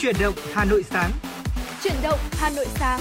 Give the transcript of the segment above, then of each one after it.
Chuyển động Hà Nội sáng. Chuyển động Hà Nội sáng.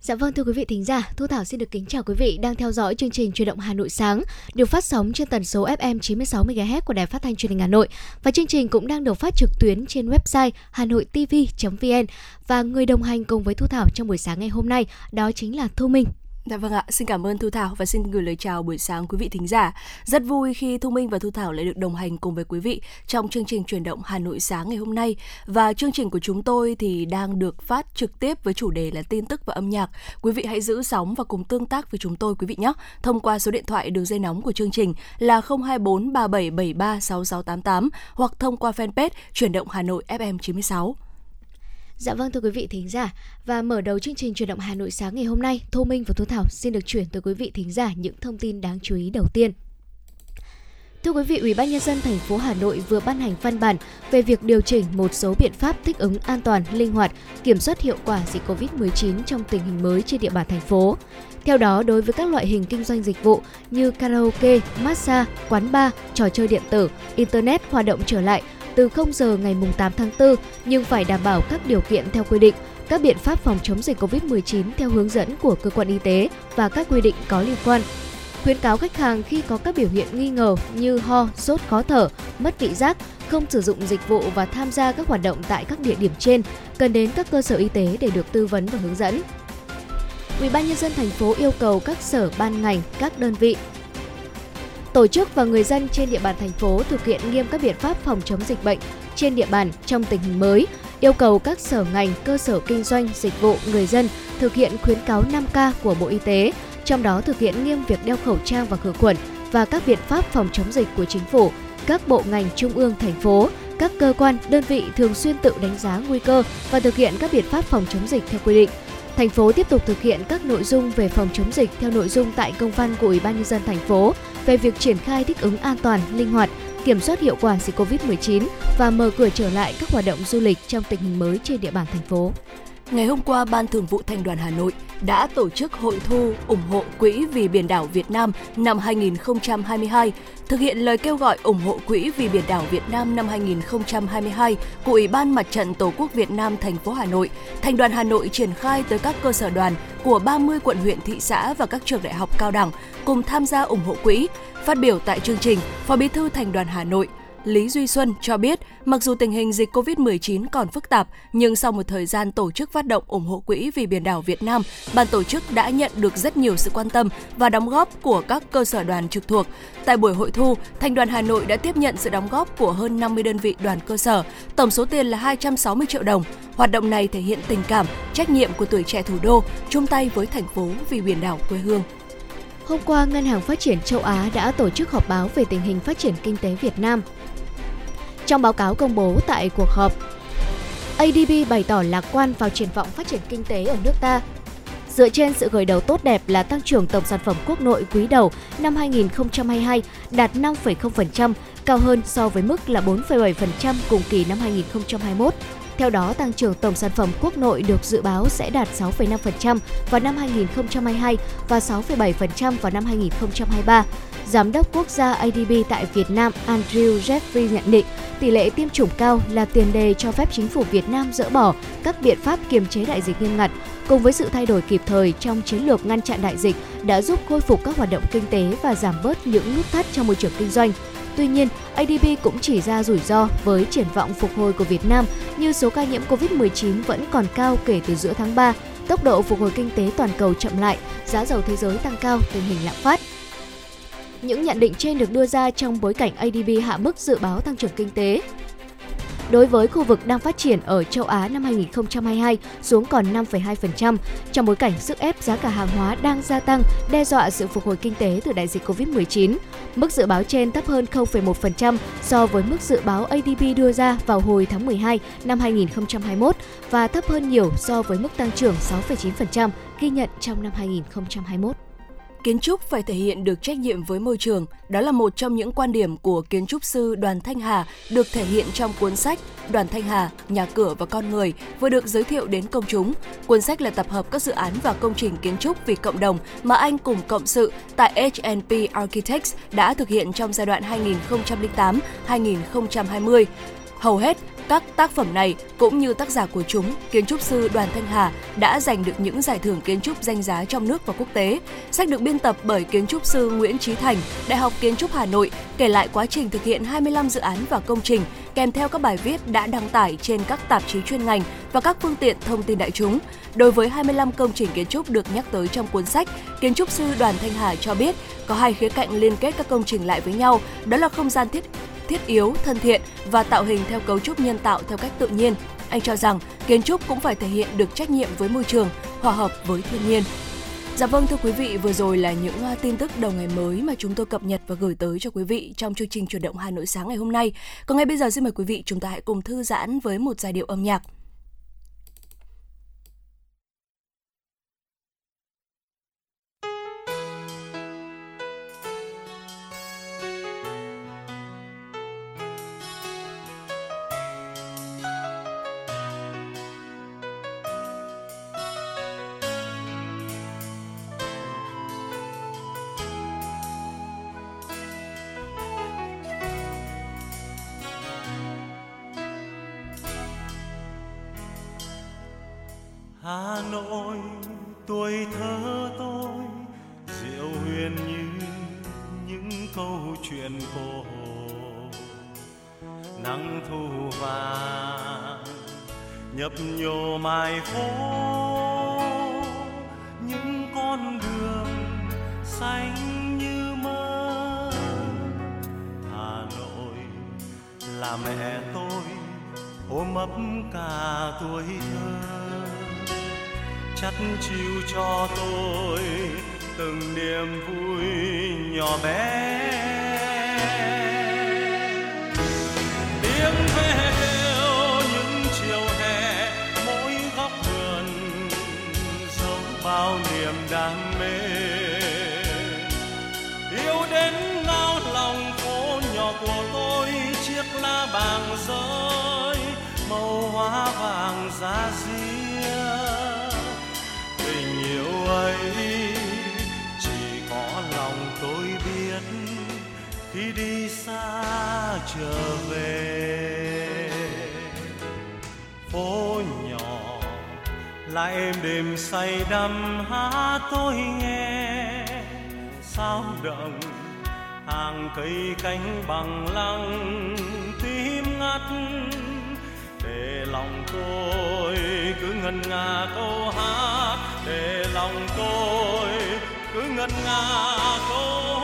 Dạ vâng thưa quý vị thính giả, Thu Thảo xin được kính chào quý vị đang theo dõi chương trình Truyền động Hà Nội sáng được phát sóng trên tần số FM 96 MHz của Đài Phát thanh Truyền hình Hà Nội và chương trình cũng đang được phát trực tuyến trên website hanoitv.vn và người đồng hành cùng với Thu Thảo trong buổi sáng ngày hôm nay đó chính là Thu Minh. Dạ vâng ạ, xin cảm ơn Thu Thảo và xin gửi lời chào buổi sáng quý vị thính giả. Rất vui khi Thu Minh và Thu Thảo lại được đồng hành cùng với quý vị trong chương trình truyền động Hà Nội sáng ngày hôm nay. Và chương trình của chúng tôi thì đang được phát trực tiếp với chủ đề là tin tức và âm nhạc. Quý vị hãy giữ sóng và cùng tương tác với chúng tôi quý vị nhé. Thông qua số điện thoại đường dây nóng của chương trình là 024 3773 6688 hoặc thông qua fanpage truyền động Hà Nội FM 96. Dạ vâng thưa quý vị thính giả và mở đầu chương trình truyền động Hà Nội sáng ngày hôm nay, Thu Minh và Thu Thảo xin được chuyển tới quý vị thính giả những thông tin đáng chú ý đầu tiên. Thưa quý vị, Ủy ban nhân dân thành phố Hà Nội vừa ban hành văn bản về việc điều chỉnh một số biện pháp thích ứng an toàn, linh hoạt, kiểm soát hiệu quả dịch COVID-19 trong tình hình mới trên địa bàn thành phố. Theo đó, đối với các loại hình kinh doanh dịch vụ như karaoke, massage, quán bar, trò chơi điện tử, internet hoạt động trở lại từ 0 giờ ngày 8 tháng 4 nhưng phải đảm bảo các điều kiện theo quy định, các biện pháp phòng chống dịch COVID-19 theo hướng dẫn của cơ quan y tế và các quy định có liên quan. Khuyến cáo khách hàng khi có các biểu hiện nghi ngờ như ho, sốt khó thở, mất vị giác, không sử dụng dịch vụ và tham gia các hoạt động tại các địa điểm trên, cần đến các cơ sở y tế để được tư vấn và hướng dẫn. Ủy ban nhân dân thành phố yêu cầu các sở ban ngành, các đơn vị tổ chức và người dân trên địa bàn thành phố thực hiện nghiêm các biện pháp phòng chống dịch bệnh trên địa bàn trong tình hình mới, yêu cầu các sở ngành, cơ sở kinh doanh, dịch vụ, người dân thực hiện khuyến cáo 5K của Bộ Y tế, trong đó thực hiện nghiêm việc đeo khẩu trang và khử khuẩn và các biện pháp phòng chống dịch của chính phủ, các bộ ngành trung ương thành phố, các cơ quan, đơn vị thường xuyên tự đánh giá nguy cơ và thực hiện các biện pháp phòng chống dịch theo quy định. Thành phố tiếp tục thực hiện các nội dung về phòng chống dịch theo nội dung tại công văn của Ủy ban nhân dân thành phố về việc triển khai thích ứng an toàn, linh hoạt, kiểm soát hiệu quả dịch COVID-19 và mở cửa trở lại các hoạt động du lịch trong tình hình mới trên địa bàn thành phố. Ngày hôm qua, Ban Thường vụ Thành đoàn Hà Nội đã tổ chức hội thu ủng hộ Quỹ vì biển đảo Việt Nam năm 2022, thực hiện lời kêu gọi ủng hộ Quỹ vì biển đảo Việt Nam năm 2022 của Ủy ban Mặt trận Tổ quốc Việt Nam thành phố Hà Nội. Thành đoàn Hà Nội triển khai tới các cơ sở đoàn của 30 quận huyện thị xã và các trường đại học cao đẳng cùng tham gia ủng hộ quỹ. Phát biểu tại chương trình, Phó Bí thư Thành đoàn Hà Nội Lý Duy Xuân cho biết, mặc dù tình hình dịch COVID-19 còn phức tạp, nhưng sau một thời gian tổ chức phát động ủng hộ quỹ vì biển đảo Việt Nam, ban tổ chức đã nhận được rất nhiều sự quan tâm và đóng góp của các cơ sở đoàn trực thuộc. Tại buổi hội thu, Thành đoàn Hà Nội đã tiếp nhận sự đóng góp của hơn 50 đơn vị đoàn cơ sở, tổng số tiền là 260 triệu đồng. Hoạt động này thể hiện tình cảm, trách nhiệm của tuổi trẻ thủ đô, chung tay với thành phố vì biển đảo quê hương. Hôm qua, Ngân hàng Phát triển châu Á đã tổ chức họp báo về tình hình phát triển kinh tế Việt Nam. Trong báo cáo công bố tại cuộc họp, ADB bày tỏ lạc quan vào triển vọng phát triển kinh tế ở nước ta. Dựa trên sự khởi đầu tốt đẹp là tăng trưởng tổng sản phẩm quốc nội quý đầu năm 2022 đạt 5,0%, cao hơn so với mức là 4,7% cùng kỳ năm 2021. Theo đó, tăng trưởng tổng sản phẩm quốc nội được dự báo sẽ đạt 6,5% vào năm 2022 và 6,7% vào năm 2023. Giám đốc quốc gia ADB tại Việt Nam Andrew Jeffrey nhận định tỷ lệ tiêm chủng cao là tiền đề cho phép chính phủ Việt Nam dỡ bỏ các biện pháp kiềm chế đại dịch nghiêm ngặt, cùng với sự thay đổi kịp thời trong chiến lược ngăn chặn đại dịch đã giúp khôi phục các hoạt động kinh tế và giảm bớt những nút thắt trong môi trường kinh doanh. Tuy nhiên, ADB cũng chỉ ra rủi ro với triển vọng phục hồi của Việt Nam như số ca nhiễm COVID-19 vẫn còn cao kể từ giữa tháng 3, tốc độ phục hồi kinh tế toàn cầu chậm lại, giá dầu thế giới tăng cao, tình hình lạm phát. Những nhận định trên được đưa ra trong bối cảnh ADB hạ mức dự báo tăng trưởng kinh tế đối với khu vực đang phát triển ở châu Á năm 2022 xuống còn 5,2% trong bối cảnh sức ép giá cả hàng hóa đang gia tăng đe dọa sự phục hồi kinh tế từ đại dịch Covid-19. Mức dự báo trên thấp hơn 0,1% so với mức dự báo ADB đưa ra vào hồi tháng 12 năm 2021 và thấp hơn nhiều so với mức tăng trưởng 6,9% ghi nhận trong năm 2021. Kiến trúc phải thể hiện được trách nhiệm với môi trường. Đó là một trong những quan điểm của kiến trúc sư Đoàn Thanh Hà được thể hiện trong cuốn sách Đoàn Thanh Hà, Nhà cửa và con người vừa được giới thiệu đến công chúng. Cuốn sách là tập hợp các dự án và công trình kiến trúc vì cộng đồng mà anh cùng cộng sự tại H&P Architects đã thực hiện trong giai đoạn 2008-2020. Hầu hết các tác phẩm này cũng như tác giả của chúng, kiến trúc sư Đoàn Thanh Hà đã giành được những giải thưởng kiến trúc danh giá trong nước và quốc tế. Sách được biên tập bởi kiến trúc sư Nguyễn Trí Thành, Đại học Kiến trúc Hà Nội, kể lại quá trình thực hiện 25 dự án và công trình, kèm theo các bài viết đã đăng tải trên các tạp chí chuyên ngành và các phương tiện thông tin đại chúng. Đối với 25 công trình kiến trúc được nhắc tới trong cuốn sách, kiến trúc sư Đoàn Thanh Hà cho biết có hai khía cạnh liên kết các công trình lại với nhau, đó là không gian thiết thiết yếu, thân thiện và tạo hình theo cấu trúc nhân tạo theo cách tự nhiên. Anh cho rằng kiến trúc cũng phải thể hiện được trách nhiệm với môi trường, hòa hợp với thiên nhiên. Dạ vâng thưa quý vị, vừa rồi là những à, tin tức đầu ngày mới mà chúng tôi cập nhật và gửi tới cho quý vị trong chương trình chuyển động Hà Nội sáng ngày hôm nay. Còn ngay bây giờ xin mời quý vị chúng ta hãy cùng thư giãn với một giai điệu âm nhạc. Chắt cho tôi từng niềm vui nhỏ bé. Tiếng ve kêu những chiều hè mỗi góc vườn giấu bao niềm đam mê. Yêu đến ngao lòng phố nhỏ của tôi, chiếc lá vàng rơi, màu hoa vàng giá diết đi xa trở về. Phố nhỏ lại em đêm say đắm hát tôi nghe. Sao động hàng cây cánh bằng lăng tím ngắt. Để lòng tôi cứ ngân nga câu hát. Để lòng tôi cứ ngân nga câu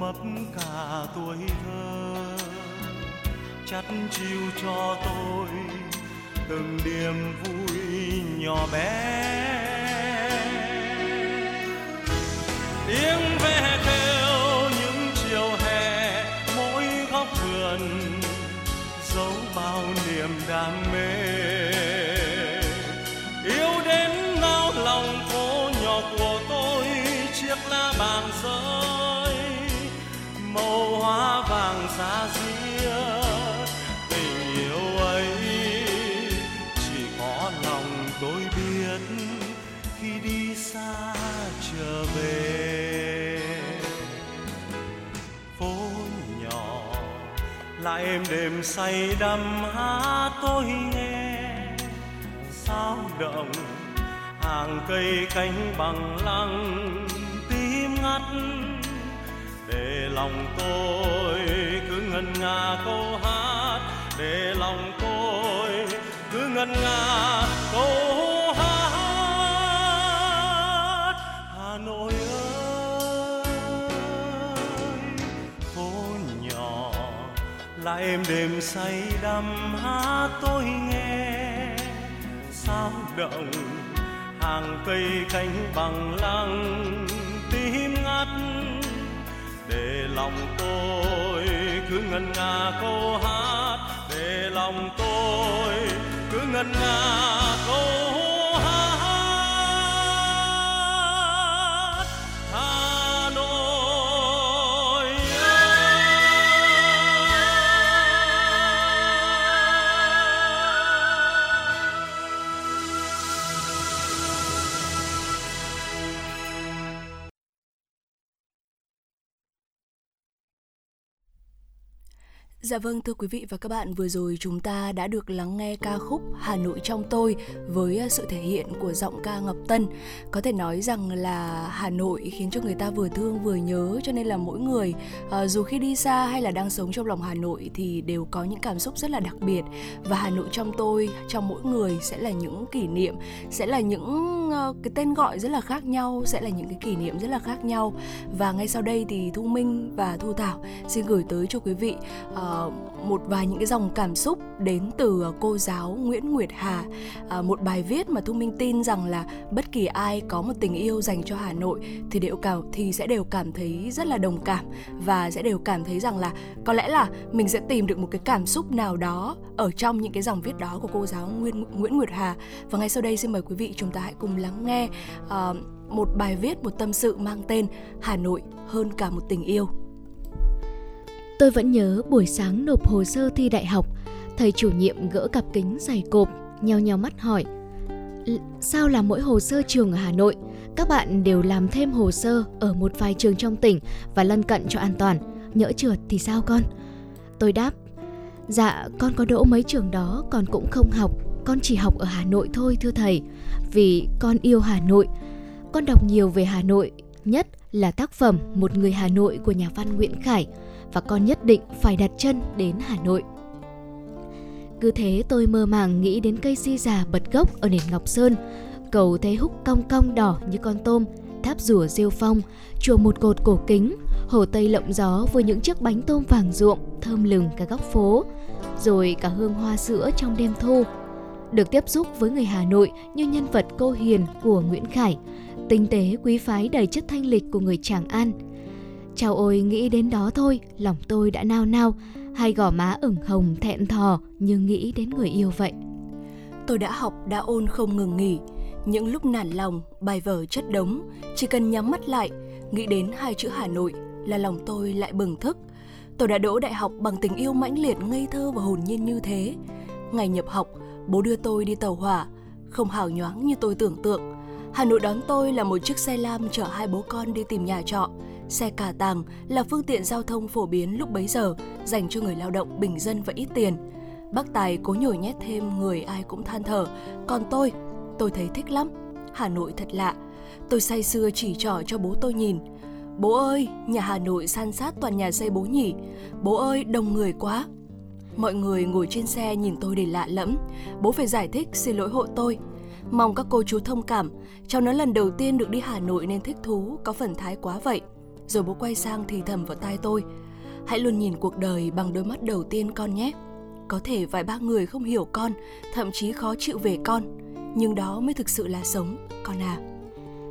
mất cả tuổi thơ. Chắt chiu cho tôi từng niềm vui nhỏ bé. Tiếng về thề xa xưa tình yêu ấy chỉ có lòng tôi biết khi đi xa trở về. Phố nhỏ là em đêm say đắm hát tôi nghe. Sao động, hàng cây cánh bằng lăng, tim ngắt để lòng tôi cứ ngân nga câu hát. Để lòng tôi cứ ngân nga câu hát. Hà nội ơi, phố nhỏ, lại êm đềm say đắm hát tôi nghe. Sao động, hàng cây cánh bằng lăng tím lòng tôi cứ ngân nga câu hát. Để lòng tôi cứ ngân nga câu Dạ vâng thưa quý vị và các bạn, vừa rồi chúng ta đã được lắng nghe ca khúc Hà Nội trong tôi với à, sự thể hiện của giọng ca Ngọc Tân. Có thể nói rằng là Hà Nội khiến cho người ta vừa thương vừa nhớ cho nên là mỗi người à, dù khi đi xa hay là đang sống trong lòng Hà Nội thì đều có những cảm xúc rất là đặc biệt và Hà Nội trong tôi, trong mỗi người sẽ là những kỷ niệm, sẽ là những ờ, cái tên gọi rất là khác nhau, sẽ là những cái kỷ niệm rất là khác nhau. Và ngay sau đây thì Thu Minh và Thu Thảo xin gửi tới cho quý vị uh, Ờ, một vài những cái dòng cảm xúc đến từ ờ, cô giáo Nguyễn Nguyệt Hà. À, một bài viết mà Thu Minh tin rằng là bất kỳ ai có một tình yêu dành cho Hà Nội thì đều cảm thì sẽ đều cảm thấy rất là đồng cảm và sẽ đều cảm thấy rằng là có lẽ là mình sẽ tìm được một cái cảm xúc nào đó ở trong những cái dòng viết đó của cô giáo Nguyễn Nguyễn Nguyệt Hà. Và ngay sau đây xin mời quý vị chúng ta hãy cùng lắng nghe uh, một bài viết một tâm sự mang tên Hà Nội hơn cả một tình yêu. Tôi vẫn nhớ buổi sáng nộp hồ sơ thi đại học, thầy chủ nhiệm gỡ cặp kính dày cộp, nheo nheo mắt hỏi Sao là mỗi hồ sơ trường ở Hà Nội? Các bạn đều làm thêm hồ sơ ở một vài trường trong tỉnh và lân cận cho an toàn. Nhỡ trượt thì sao con? Tôi đáp Dạ, con có đỗ mấy trường đó, con cũng không học. Con chỉ học ở Hà Nội thôi thưa thầy. Vì con yêu Hà Nội. Con đọc nhiều về Hà Nội, nhất là tác phẩm Một người Hà Nội của nhà văn Nguyễn Khải – và con nhất định phải đặt chân đến Hà Nội. Cứ thế tôi mơ màng nghĩ đến cây si già bật gốc ở nền Ngọc Sơn, cầu thế húc cong cong đỏ như con tôm, tháp rùa rêu phong, chùa một cột cổ kính, hồ Tây lộng gió với những chiếc bánh tôm vàng ruộm thơm lừng cả góc phố, rồi cả hương hoa sữa trong đêm thu. Được tiếp xúc với người Hà Nội như nhân vật cô hiền của Nguyễn Khải, tinh tế quý phái đầy chất thanh lịch của người Tràng An – Chào ôi nghĩ đến đó thôi, lòng tôi đã nao nao, hai gò má ửng hồng thẹn thò như nghĩ đến người yêu vậy. Tôi đã học, đã ôn không ngừng nghỉ. Những lúc nản lòng, bài vở chất đống, chỉ cần nhắm mắt lại, nghĩ đến hai chữ Hà Nội là lòng tôi lại bừng thức. Tôi đã đỗ đại học bằng tình yêu mãnh liệt ngây thơ và hồn nhiên như thế. Ngày nhập học, bố đưa tôi đi tàu hỏa, không hào nhoáng như tôi tưởng tượng. Hà Nội đón tôi là một chiếc xe lam chở hai bố con đi tìm nhà trọ. Xe cà tàng là phương tiện giao thông phổ biến lúc bấy giờ, dành cho người lao động bình dân và ít tiền. Bác Tài cố nhồi nhét thêm người ai cũng than thở, còn tôi, tôi thấy thích lắm. Hà Nội thật lạ. Tôi say sưa chỉ trỏ cho bố tôi nhìn. Bố ơi, nhà Hà Nội san sát toàn nhà xây bố nhỉ? Bố ơi, đông người quá. Mọi người ngồi trên xe nhìn tôi để lạ lẫm. Bố phải giải thích xin lỗi hộ tôi. Mong các cô chú thông cảm, cháu nó lần đầu tiên được đi Hà Nội nên thích thú, có phần thái quá vậy. Rồi bố quay sang thì thầm vào tai tôi Hãy luôn nhìn cuộc đời bằng đôi mắt đầu tiên con nhé Có thể vài ba người không hiểu con Thậm chí khó chịu về con Nhưng đó mới thực sự là sống con à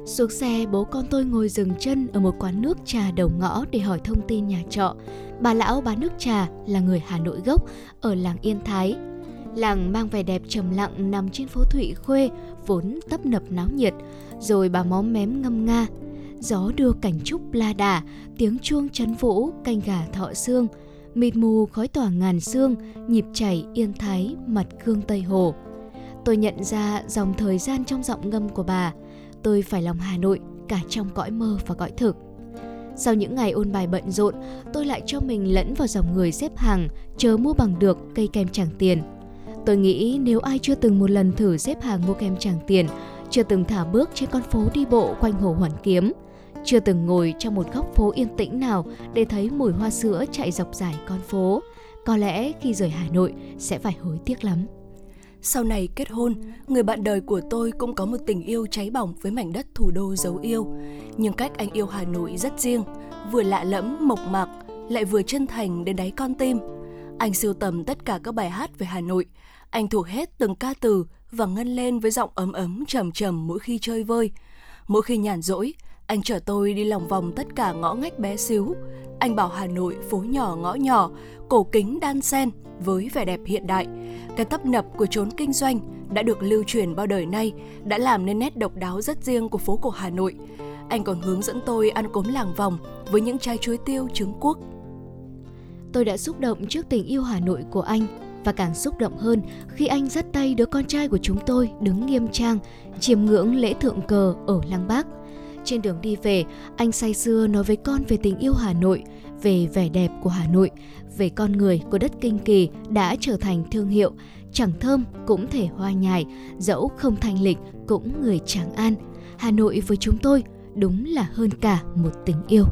Xuống xe, bố con tôi ngồi dừng chân ở một quán nước trà đầu ngõ để hỏi thông tin nhà trọ. Bà lão bán nước trà là người Hà Nội gốc ở làng Yên Thái. Làng mang vẻ đẹp trầm lặng nằm trên phố Thụy Khuê, vốn tấp nập náo nhiệt. Rồi bà móm mém ngâm nga, gió đưa cảnh trúc la đà, tiếng chuông chấn vũ, canh gà thọ xương, mịt mù khói tỏa ngàn xương, nhịp chảy yên thái mặt cương Tây Hồ. tôi nhận ra dòng thời gian trong giọng ngâm của bà. Tôi phải lòng Hà Nội cả trong cõi mơ và cõi thực. Sau những ngày ôn bài bận rộn, tôi lại cho mình lẫn vào dòng người xếp hàng, chờ mua bằng được cây kem chẳng tiền. Tôi nghĩ nếu ai chưa từng một lần thử xếp hàng mua kem chẳng tiền, chưa từng thả bước trên con phố đi bộ quanh hồ Hoàn Kiếm, chưa từng ngồi trong một góc phố yên tĩnh nào để thấy mùi hoa sữa chạy dọc dài con phố, có lẽ khi rời Hà Nội sẽ phải hối tiếc lắm. Sau này kết hôn, người bạn đời của tôi cũng có một tình yêu cháy bỏng với mảnh đất thủ đô dấu yêu. Nhưng cách anh yêu Hà Nội rất riêng, vừa lạ lẫm, mộc mạc, lại vừa chân thành đến đáy con tim. Anh sưu tầm tất cả các bài hát về Hà Nội. Anh thuộc hết từng ca từ và ngân lên với giọng ấm ấm trầm trầm mỗi khi chơi vơi. Mỗi khi nhàn rỗi, anh chở tôi đi lòng vòng tất cả ngõ ngách bé xíu. Anh bảo Hà Nội phố nhỏ ngõ nhỏ, cổ kính đan xen với vẻ đẹp hiện đại. Cái tấp nập của chốn kinh doanh đã được lưu truyền bao đời nay, đã làm nên nét độc đáo rất riêng của phố cổ Hà Nội. Anh còn hướng dẫn tôi ăn cốm làng vòng với những chai chuối tiêu trứng cuốc. Tôi đã xúc động trước tình yêu Hà Nội của anh và càng xúc động hơn khi anh dắt tay đứa con trai của chúng tôi đứng nghiêm trang, chiêm ngưỡng lễ thượng cờ ở Lăng Bác. Trên đường đi về, anh say sưa nói với con về tình yêu Hà Nội, về vẻ đẹp của Hà Nội, về con người của đất kinh kỳ đã trở thành thương hiệu, chẳng thơm cũng thể hoa nhài, dẫu không thanh lịch cũng người Tràng An. Hà Nội với chúng tôi đúng là hơn cả một tình yêu.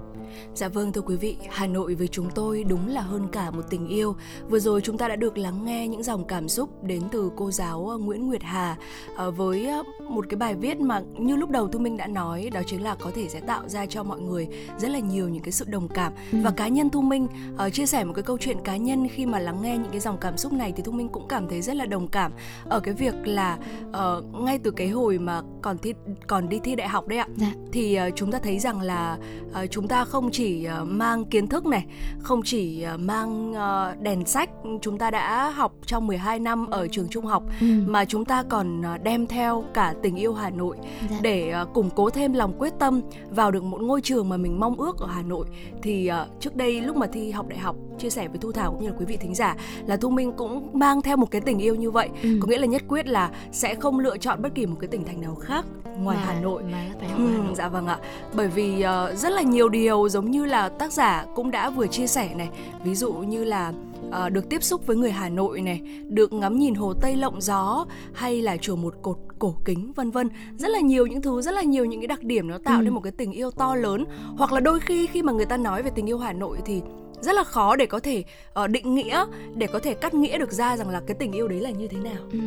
Dạ vâng thưa quý vị, Hà Nội với chúng tôi đúng là hơn cả một tình yêu. Vừa rồi chúng ta đã được lắng nghe những dòng cảm xúc đến từ cô giáo ờ, Nguyễn Nguyệt Hà ờ, với ờ, một cái bài viết mà như lúc đầu Thu Minh đã nói đó chính là có thể sẽ tạo ra cho mọi người rất là nhiều những cái sự đồng cảm ừ. và cá nhân Thu Minh chia sẻ một cái câu chuyện cá nhân khi mà lắng nghe những cái dòng cảm xúc này thì Thu Minh cũng cảm thấy rất là đồng cảm ở cái việc là uh, ngay từ cái hồi mà còn thi còn đi thi đại học đấy ạ dạ. thì uh, chúng ta thấy rằng là uh, chúng ta không chỉ uh, mang kiến thức này, không chỉ uh, mang uh, đèn sách chúng ta đã học trong 12 năm ở trường trung học ừ. mà chúng ta còn đem theo cả tình yêu Hà Nội dạ. để củng cố thêm lòng quyết tâm vào được một ngôi trường mà mình mong ước ở Hà Nội. Thì trước đây lúc mà thi học đại học chia sẻ với Thu Thảo cũng như là quý vị thính giả là Thu Minh cũng mang theo một cái tình yêu như vậy, ừ. có nghĩa là nhất quyết là sẽ không lựa chọn bất kỳ một cái tỉnh thành nào khác ngoài mà, Hà Nội. Mà phải ừ, Hà Nội. Dạ vâng ạ. Bởi vì uh, rất là nhiều điều giống như là tác giả cũng đã vừa chia sẻ này ví dụ như là uh, được tiếp xúc với người Hà Nội này, được ngắm nhìn hồ Tây lộng gió hay là chùa một cột cổ kính vân vân rất là nhiều những thứ rất là nhiều những cái đặc điểm nó tạo ừ. nên một cái tình yêu to lớn hoặc là đôi khi khi mà người ta nói về tình yêu Hà Nội thì rất là khó để có thể uh, định nghĩa để có thể cắt nghĩa được ra rằng là cái tình yêu đấy là như thế nào. Ừ.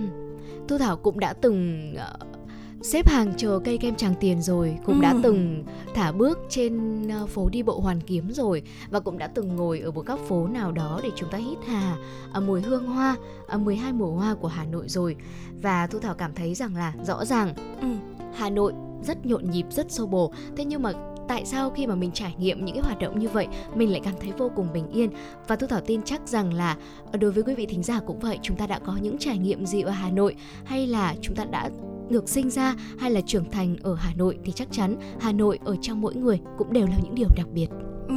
Thu Thảo cũng đã từng uh, xếp hàng chờ cây kem tràng tiền rồi cũng ừ. đã từng thả bước trên ờ, phố đi bộ hoàn kiếm rồi và cũng đã từng ngồi ở một các phố nào đó để chúng ta hít hà à, mùi hương hoa à, 12 mùa hoa của Hà Nội rồi và Thu Thảo cảm thấy rằng là rõ ràng ừ. Hà Nội rất nhộn nhịp rất sâu bồ thế nhưng mà tại sao khi mà mình trải nghiệm những cái hoạt động như vậy mình lại cảm thấy vô cùng bình yên và thu thảo tin chắc rằng là ờ, đối với quý vị thính giả cũng vậy chúng ta đã có những trải nghiệm gì ở hà nội hay là chúng ta đã được sinh ra hay là trưởng thành ở Hà Nội thì chắc chắn Hà Nội ở trong mỗi người cũng đều là những điều đặc biệt. Ừ.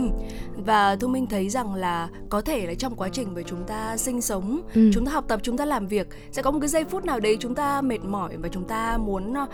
Và Thu Minh thấy rằng là có thể là trong quá trình mà chúng ta sinh sống, ừ. chúng ta học tập, chúng ta làm việc sẽ có một cái giây phút nào đấy chúng ta mệt mỏi và chúng ta muốn ờ,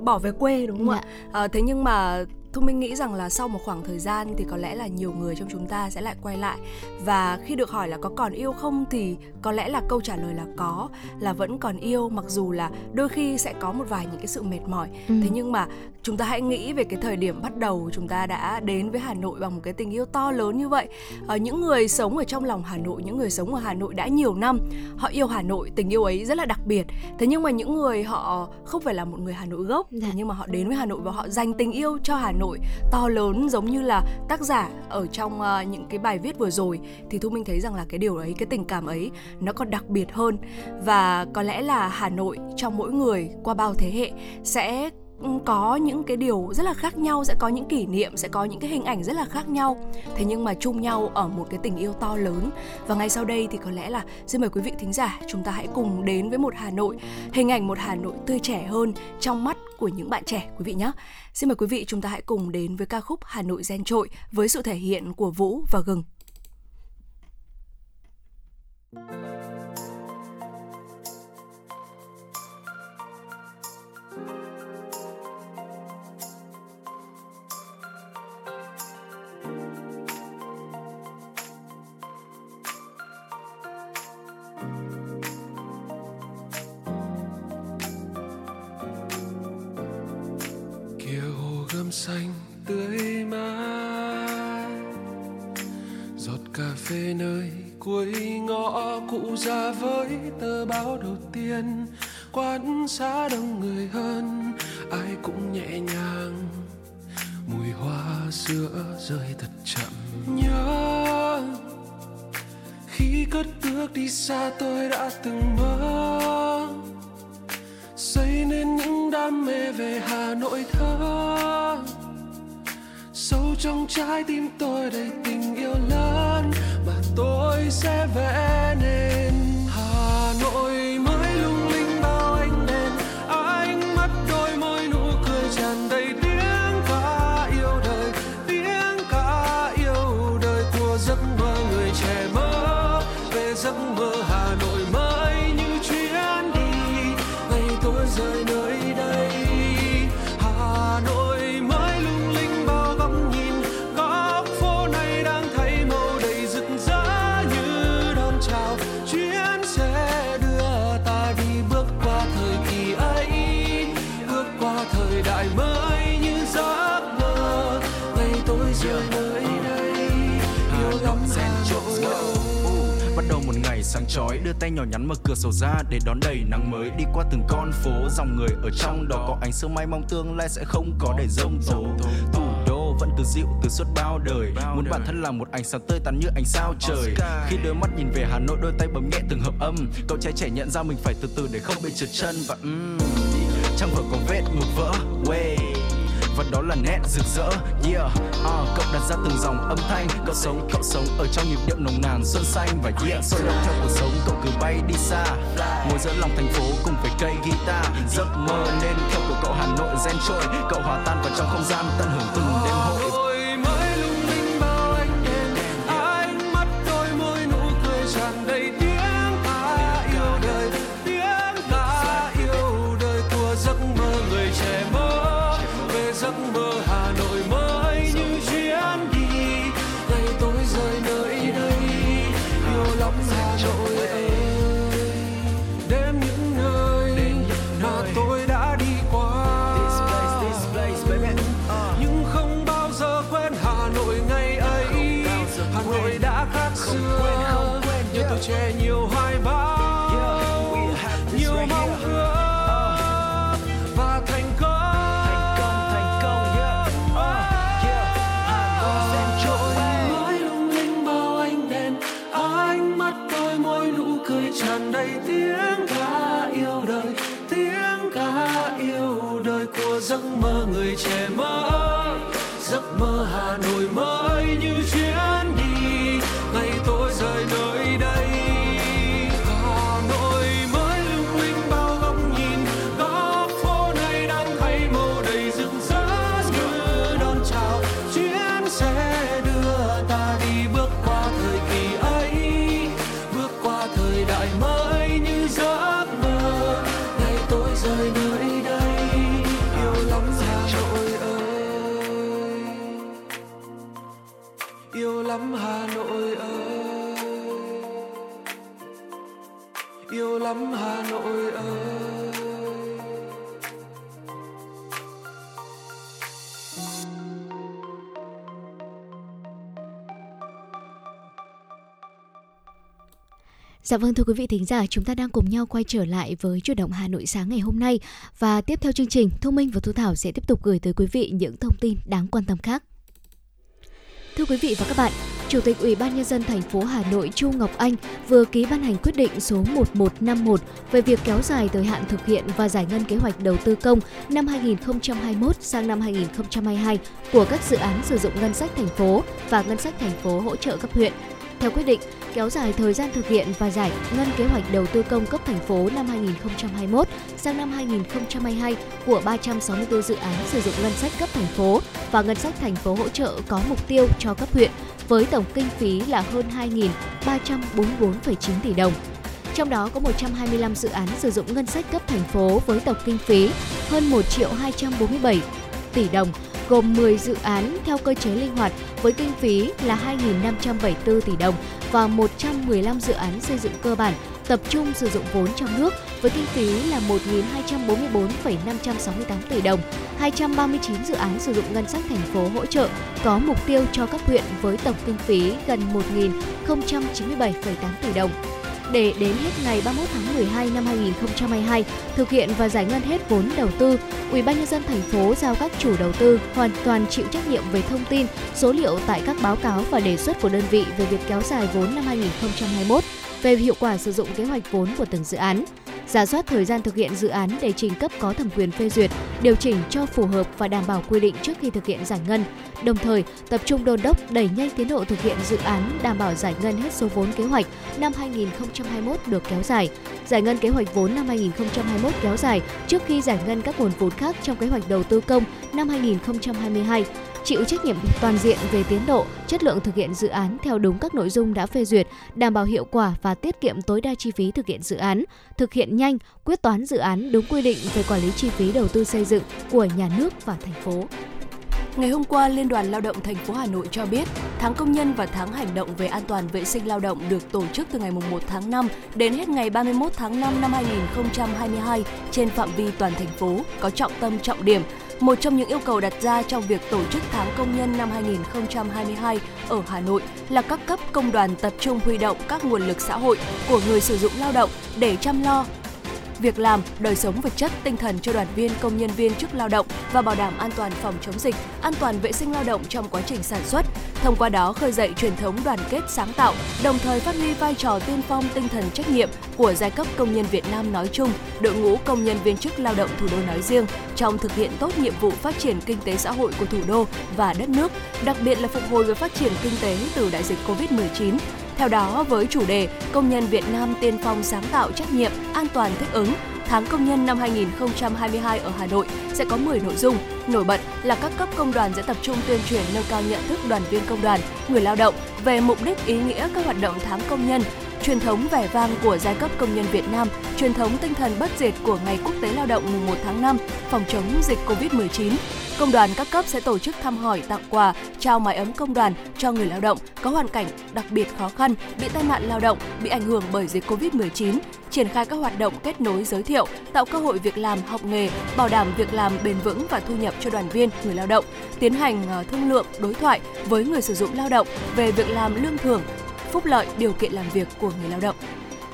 bỏ về quê đúng không dạ. ạ? À, thế nhưng mà Thu Minh nghĩ rằng là sau một khoảng thời gian thì có lẽ là nhiều người trong chúng ta sẽ lại quay lại. Và khi được hỏi là có còn yêu không thì có lẽ là câu trả lời là có là vẫn còn yêu mặc dù là đôi khi sẽ có một vài những cái sự mệt mỏi. Ừ. thế nhưng mà chúng ta hãy nghĩ về cái thời điểm bắt đầu chúng ta đã đến với Hà Nội bằng một cái tình yêu to lớn như vậy. Ở ờ, những người sống ở trong lòng Hà Nội những người sống ở Hà Nội đã nhiều năm họ yêu Hà Nội tình yêu ấy rất là đặc biệt. Thế nhưng mà những người họ không phải là một người Hà Nội gốc dạ. nhưng mà họ đến với Hà Nội và họ dành tình yêu cho Hà Nội to lớn giống như là tác giả ở trong uh, những cái bài viết vừa rồi thì Thu Minh thấy rằng là cái điều ấy cái tình cảm ấy nó còn đặc biệt hơn. Và có lẽ là Hà Nội trong mỗi người qua bao thế hệ sẽ Ừ, có những cái điều rất là khác nhau, sẽ có những kỷ niệm, sẽ có những cái hình ảnh rất là khác nhau. Thế nhưng mà chung nhau ở một cái tình yêu to lớn. Và ngay sau đây thì có lẽ là xin mời quý vị thính giả, chúng ta hãy cùng đến với một Hà Nội, hình ảnh một Hà Nội tươi trẻ hơn trong mắt của những bạn trẻ, quý vị nhé xin mời quý vị chúng ta hãy cùng đến với ca khúc Hà Nội gen trội với sự thể hiện của Vũ và Gừng. Xanh tươi mát. Giọt cà phê nơi cuối ngõ cụ ra với tờ báo đầu tiên. Quán xá đông người hơn, ai cũng nhẹ nhàng. Mùi hoa sữa rơi thật chậm. Nhớ, khi cất bước đi xa tôi đã từng mơ. Xây nên những đam mê về hà nội thơ trong trái tim tôi đầy tình yêu lớn mà tôi sẽ vẽ nên. Chói đưa tay nhỏ nhắn mở cửa sổ ra để đón đầy nắng mới. Đi qua từng con phố dòng người ở trong đó có ánh sương mai mong tương lai sẽ không có để rông tố. Thủ đô vẫn cứ dịu từ suốt bao đời muốn bản thân là một ánh sáng tươi tắn như ánh sao trời. Khi đôi mắt nhìn về hà nội đôi tay bấm nhẹ từng hợp âm. Cậu trai trẻ nhận ra mình phải từ từ để không bị trượt chân và um, trang vở có vết ngược vỡ. Way và đó là nét rực rỡ. Yeah uh, cậu đặt ra từng dòng âm thanh. Cậu sống cậu sống ở trong nhịp điệu nồng nàn xuân xanh và yeah sôi động theo cuộc sống. Cậu cứ bay đi xa ngồi giữa lòng thành phố cùng với cây guitar. Giấc mơ nên theo của cậu hà nội gen trôi cậu hòa tan vào trong không gian tận hưởng từng đêm hội. Mới lung linh bao anh đèn ánh mắt đôi môi nụ cười tràn đầy tiếng Dạ vâng thưa quý vị thính giả, chúng ta đang cùng nhau quay trở lại với chủ động Hà Nội sáng ngày hôm nay và tiếp theo chương trình, Thông Minh và Thu Thảo sẽ tiếp tục gửi tới quý vị những thông tin đáng quan tâm khác. Thưa quý vị và các bạn, Chủ tịch Ủy ban nhân dân thành phố Hà Nội Chu Ngọc Anh vừa ký ban hành quyết định số 1151 về việc kéo dài thời hạn thực hiện và giải ngân kế hoạch đầu tư công năm 2021 sang năm 2022 của các dự án sử dụng ngân sách thành phố và ngân sách thành phố hỗ trợ cấp huyện. Theo quyết định, kéo dài thời gian thực hiện và giải ngân kế hoạch đầu tư công cấp thành phố năm 2021 sang năm 2022 của 364 dự án sử dụng ngân sách cấp thành phố và ngân sách thành phố hỗ trợ có mục tiêu cho cấp huyện với tổng kinh phí là hơn 2.344,9 tỷ đồng. Trong đó có 125 dự án sử dụng ngân sách cấp thành phố với tổng kinh phí hơn 1 triệu 247 tỷ đồng, gồm 10 dự án theo cơ chế linh hoạt với kinh phí là 2.574 tỷ đồng và 115 dự án xây dựng cơ bản tập trung sử dụng vốn trong nước với kinh phí là 1.244,568 tỷ đồng. 239 dự án sử dụng ngân sách thành phố hỗ trợ có mục tiêu cho các huyện với tổng kinh phí gần 1.097,8 tỷ đồng để đến hết ngày 31 tháng 12 năm 2022 thực hiện và giải ngân hết vốn đầu tư, Ủy ban nhân dân thành phố giao các chủ đầu tư hoàn toàn chịu trách nhiệm về thông tin, số liệu tại các báo cáo và đề xuất của đơn vị về việc kéo dài vốn năm 2021 về hiệu quả sử dụng kế hoạch vốn của từng dự án giả soát thời gian thực hiện dự án để trình cấp có thẩm quyền phê duyệt, điều chỉnh cho phù hợp và đảm bảo quy định trước khi thực hiện giải ngân. Đồng thời, tập trung đôn đốc đẩy nhanh tiến độ thực hiện dự án đảm bảo giải ngân hết số vốn kế hoạch năm 2021 được kéo dài. Giải ngân kế hoạch vốn năm 2021 kéo dài trước khi giải ngân các nguồn vốn khác trong kế hoạch đầu tư công năm 2022 chịu trách nhiệm toàn diện về tiến độ, chất lượng thực hiện dự án theo đúng các nội dung đã phê duyệt, đảm bảo hiệu quả và tiết kiệm tối đa chi phí thực hiện dự án, thực hiện nhanh, quyết toán dự án đúng quy định về quản lý chi phí đầu tư xây dựng của nhà nước và thành phố. Ngày hôm qua, Liên đoàn Lao động thành phố Hà Nội cho biết, tháng công nhân và tháng hành động về an toàn vệ sinh lao động được tổ chức từ ngày 1 tháng 5 đến hết ngày 31 tháng 5 năm 2022 trên phạm vi toàn thành phố, có trọng tâm trọng điểm một trong những yêu cầu đặt ra trong việc tổ chức tháng công nhân năm 2022 ở Hà Nội là các cấp công đoàn tập trung huy động các nguồn lực xã hội của người sử dụng lao động để chăm lo việc làm, đời sống vật chất, tinh thần cho đoàn viên, công nhân viên chức lao động và bảo đảm an toàn phòng chống dịch, an toàn vệ sinh lao động trong quá trình sản xuất. Thông qua đó khơi dậy truyền thống đoàn kết sáng tạo, đồng thời phát huy vai trò tiên phong tinh thần trách nhiệm của giai cấp công nhân Việt Nam nói chung, đội ngũ công nhân viên chức lao động thủ đô nói riêng trong thực hiện tốt nhiệm vụ phát triển kinh tế xã hội của thủ đô và đất nước, đặc biệt là phục hồi và phát triển kinh tế từ đại dịch Covid-19 theo đó, với chủ đề Công nhân Việt Nam tiên phong sáng tạo trách nhiệm, an toàn thích ứng, tháng công nhân năm 2022 ở Hà Nội sẽ có 10 nội dung. Nổi bật là các cấp công đoàn sẽ tập trung tuyên truyền nâng cao nhận thức đoàn viên công đoàn, người lao động về mục đích ý nghĩa các hoạt động tháng công nhân, truyền thống vẻ vang của giai cấp công nhân Việt Nam, truyền thống tinh thần bất diệt của Ngày Quốc tế Lao động mùng 1 tháng 5, phòng chống dịch Covid-19. Công đoàn các cấp sẽ tổ chức thăm hỏi, tặng quà, trao mái ấm công đoàn cho người lao động có hoàn cảnh đặc biệt khó khăn, bị tai nạn lao động, bị ảnh hưởng bởi dịch Covid-19, triển khai các hoạt động kết nối giới thiệu, tạo cơ hội việc làm, học nghề, bảo đảm việc làm bền vững và thu nhập cho đoàn viên, người lao động, tiến hành ờ, thương lượng, đối thoại với người sử dụng lao động về việc làm lương thưởng, phúc lợi, điều kiện làm việc của người lao động.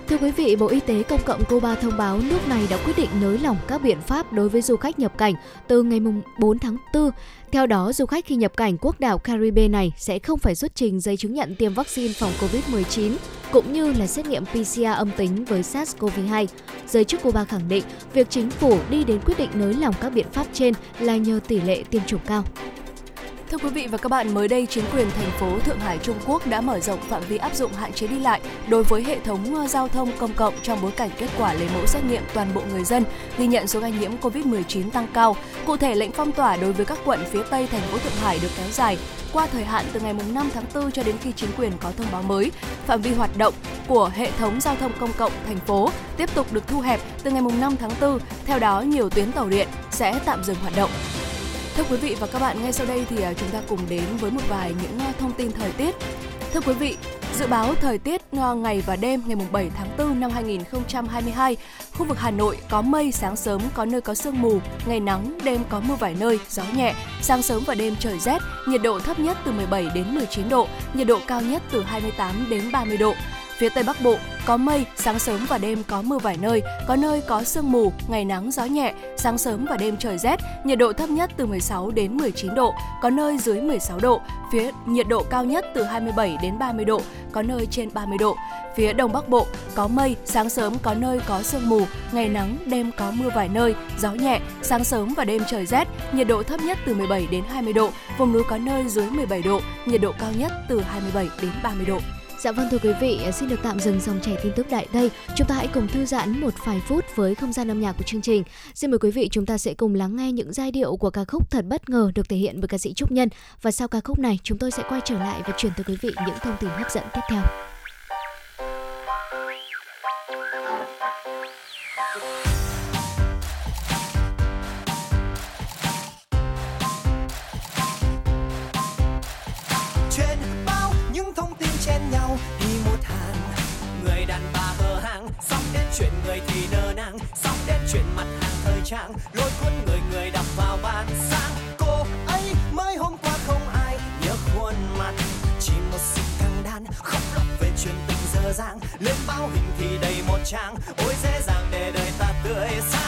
Thưa quý vị, Bộ Y tế Công cộng Cuba thông báo nước này đã quyết định nới lỏng các biện pháp đối với du khách nhập cảnh từ ngày 4 tháng 4. Theo đó, du khách khi nhập cảnh quốc đảo Caribe này sẽ không phải xuất trình giấy chứng nhận tiêm vaccine phòng COVID-19 cũng như là xét nghiệm PCR âm tính với SARS-CoV-2. Giới chức Cuba khẳng định việc chính phủ đi đến quyết định nới lỏng các biện pháp trên là nhờ tỷ lệ tiêm chủng cao. Thưa quý vị và các bạn, mới đây chính quyền thành phố Thượng Hải Trung Quốc đã mở rộng phạm vi áp dụng hạn chế đi lại đối với hệ thống ờ, giao thông công cộng trong bối cảnh kết quả lấy mẫu xét nghiệm toàn bộ người dân ghi nhận số ca nhiễm COVID-19 tăng cao. Cụ thể, lệnh phong tỏa đối với các quận phía Tây thành phố Thượng Hải được kéo dài qua thời hạn từ ngày 5 tháng 4 cho đến khi chính quyền có thông báo mới. Phạm vi hoạt động của hệ thống giao thông công cộng thành phố tiếp tục được thu hẹp từ ngày 5 tháng 4. Theo đó, nhiều tuyến tàu điện sẽ tạm dừng hoạt động. Thưa quý vị và các bạn, ngay sau đây thì à, chúng ta cùng đến với một vài những à, thông tin thời tiết. Thưa quý vị, Dự báo thời tiết ngày và đêm ngày 7 tháng 4 năm 2022, khu vực Hà Nội có mây, sáng sớm có nơi có sương mù, ngày nắng, đêm có mưa vài nơi, gió nhẹ, sáng sớm và đêm trời rét, nhiệt độ thấp nhất từ 17 đến 19 độ, nhiệt độ cao nhất từ 28 đến 30 độ. Phía Tây Bắc Bộ có mây, sáng sớm và đêm có mưa vài nơi, có nơi có sương mù, ngày nắng gió nhẹ, sáng sớm và đêm trời rét, nhiệt độ thấp nhất từ 16 đến 19 độ, có nơi dưới 16 độ, phía nhiệt độ cao nhất từ 27 đến 30 độ, có nơi trên 30 độ. Phía Đông Bắc Bộ có mây, sáng sớm có nơi có sương mù, ngày nắng, đêm có mưa vài nơi, gió nhẹ, sáng sớm và đêm trời rét, nhiệt độ thấp nhất từ 17 đến 20 độ, vùng núi có nơi dưới 17 độ, nhiệt độ cao nhất từ 27 đến 30 độ. Dạ vâng thưa quý vị, à, xin được tạm dừng dòng chảy tin tức đại đây. Chúng ta hãy cùng thư giãn một vài phút với không gian âm nhạc của chương trình. Xin mời quý vị chúng ta sẽ cùng lắng nghe những giai điệu của ca khúc thật bất ngờ được thể hiện bởi ca sĩ Trúc Nhân. Và sau ca khúc này, chúng tôi sẽ quay trở lại và chuyển tới quý vị những thông tin hấp dẫn tiếp theo. Trạng, lôi cuốn người người đọc vào bàn sáng. Cô ấy mới hôm qua không ai nhớ khuôn mặt. Chỉ một sự căng đan, khóc lóc về chuyện tình dở dang. Lên báo hình thì đầy một trang, ôi dễ dàng để đời ta tươi sáng.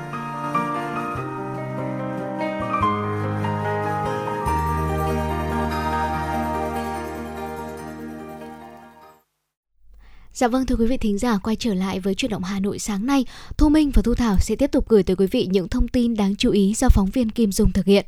Dạ vâng thưa quý vị thính giả, quay trở lại với chuyển động Hà Nội sáng nay, Thu Minh và Thu Thảo sẽ tiếp tục gửi tới quý vị những thông tin đáng chú ý do phóng viên Kim Dung thực hiện.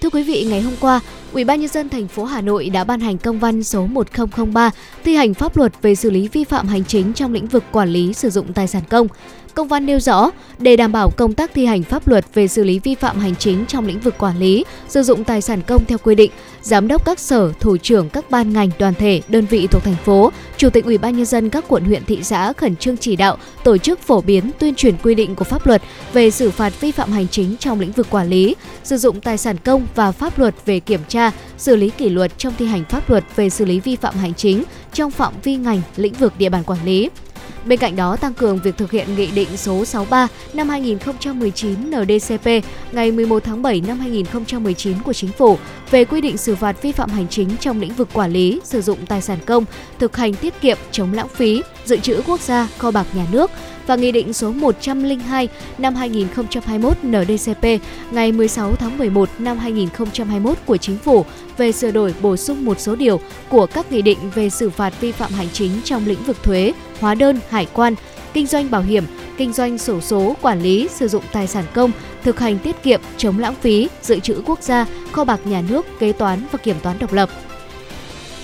Thưa quý vị, ngày hôm qua, Ủy ban nhân dân thành phố Hà Nội đã ban hành công văn số 1003 thi hành pháp luật về xử lý vi phạm hành chính trong lĩnh vực quản lý sử dụng tài sản công. Công văn nêu rõ, để đảm bảo công tác thi hành pháp luật về xử lý vi phạm hành chính trong lĩnh vực quản lý, sử dụng tài sản công theo quy định, giám đốc các sở, thủ trưởng các ban ngành, đoàn thể, đơn vị thuộc thành phố, chủ tịch Ủy ban nhân dân các quận huyện thị xã khẩn trương chỉ đạo tổ chức phổ biến tuyên truyền quy định của pháp luật về xử phạt vi phạm hành chính trong lĩnh vực quản lý, sử dụng tài sản công và pháp luật về kiểm tra, xử lý kỷ luật trong thi hành pháp luật về xử lý vi phạm hành chính trong phạm vi ngành, lĩnh vực địa bàn quản lý. Bên cạnh đó, tăng cường việc thực hiện Nghị định số 63 năm 2019 NDCP ngày 11 tháng 7 năm 2019 của Chính phủ về quy định xử phạt vi phạm hành chính trong lĩnh vực quản lý, sử dụng tài sản công, thực hành tiết kiệm, chống lãng phí, dự trữ quốc gia, kho bạc nhà nước và Nghị định số 102 năm 2021 NDCP ngày 16 tháng 11 năm 2021 của Chính phủ về sửa đổi bổ sung một số điều của các nghị định về xử phạt vi phạm hành chính trong lĩnh vực thuế, hóa đơn, hải quan, kinh doanh bảo hiểm, kinh doanh sổ số, quản lý, sử dụng tài sản công, thực hành tiết kiệm, chống lãng phí, dự trữ quốc gia, kho bạc nhà nước, kế toán và kiểm toán độc lập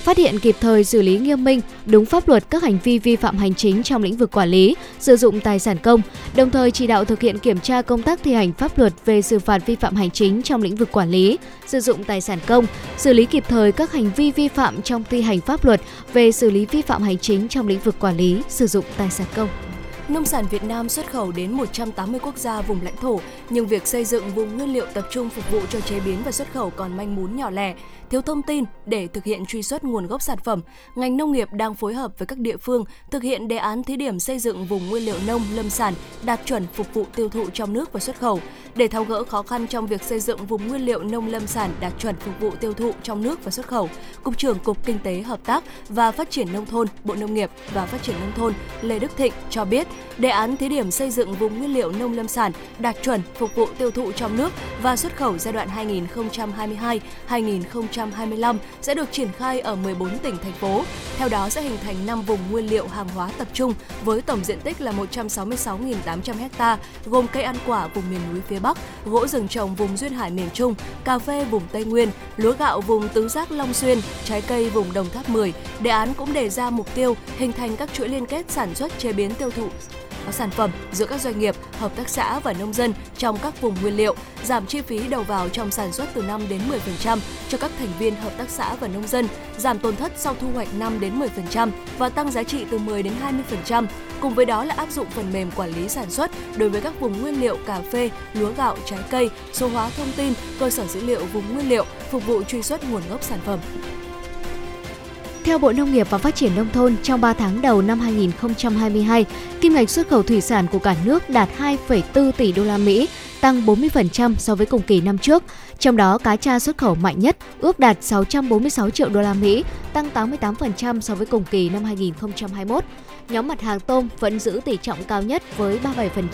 phát hiện kịp thời xử lý nghiêm minh, đúng pháp luật các hành vi vi phạm hành chính trong lĩnh vực quản lý, sử dụng tài sản công, đồng thời chỉ đạo thực hiện kiểm tra công tác thi hành pháp luật về xử phạt vi phạm hành chính trong lĩnh vực quản lý, sử dụng tài sản công, xử lý kịp thời các hành vi vi phạm trong thi hành pháp luật về xử lý vi phạm hành chính trong lĩnh vực quản lý, sử dụng tài sản công. Nông sản Việt Nam xuất khẩu đến 180 quốc gia vùng lãnh thổ, nhưng việc xây dựng vùng nguyên liệu tập trung phục vụ cho chế biến và xuất khẩu còn manh mún nhỏ lẻ thiếu thông tin để thực hiện truy xuất nguồn gốc sản phẩm, ngành nông nghiệp đang phối hợp với các địa phương thực hiện đề án thí điểm xây dựng vùng nguyên liệu nông lâm sản đạt chuẩn phục vụ tiêu thụ trong nước và xuất khẩu. Để tháo gỡ khó khăn trong việc xây dựng vùng nguyên liệu nông lâm sản đạt chuẩn phục vụ tiêu thụ trong nước và xuất khẩu, Cục trưởng Cục Kinh tế Hợp tác và Phát triển nông thôn, Bộ Nông nghiệp và Phát triển nông thôn Lê Đức Thịnh cho biết, đề án thí điểm xây dựng vùng nguyên liệu nông lâm sản đạt chuẩn phục vụ tiêu thụ trong nước và xuất khẩu giai đoạn 2022-2025 sẽ được triển khai ở 14 tỉnh thành phố. Theo đó sẽ hình thành 5 vùng nguyên liệu hàng hóa tập trung với tổng diện tích là 166.800 ha, gồm cây ăn quả vùng miền núi phía Bắc, gỗ rừng trồng vùng duyên hải miền Trung, cà phê vùng Tây Nguyên, lúa gạo vùng tứ giác Long Xuyên, trái cây vùng Đồng Tháp 10. Đề án cũng đề ra mục tiêu hình thành các chuỗi liên kết sản xuất chế biến tiêu thụ có sản phẩm giữa các doanh nghiệp, hợp tác xã và nông dân trong các vùng nguyên liệu, giảm chi phí đầu vào trong sản xuất từ 5 đến 10% cho các thành viên hợp tác xã và nông dân, giảm tổn thất sau thu hoạch 5 đến 10% và tăng giá trị từ 10 đến 20%. Cùng với đó là áp dụng phần mềm quản lý sản xuất đối với các vùng nguyên liệu cà phê, lúa gạo, trái cây, số hóa thông tin, cơ sở dữ liệu vùng nguyên liệu phục vụ truy xuất nguồn gốc sản phẩm. Theo Bộ Nông nghiệp và Phát triển Nông thôn, trong 3 tháng đầu năm 2022, kim ngạch xuất khẩu thủy sản của cả nước đạt 2,4 tỷ đô la Mỹ, tăng 40% so với cùng kỳ năm trước. Trong đó, cá tra xuất khẩu mạnh nhất, ước đạt 646 triệu đô la Mỹ, tăng 88% so với cùng kỳ năm 2021. Nhóm mặt hàng tôm vẫn giữ tỷ trọng cao nhất với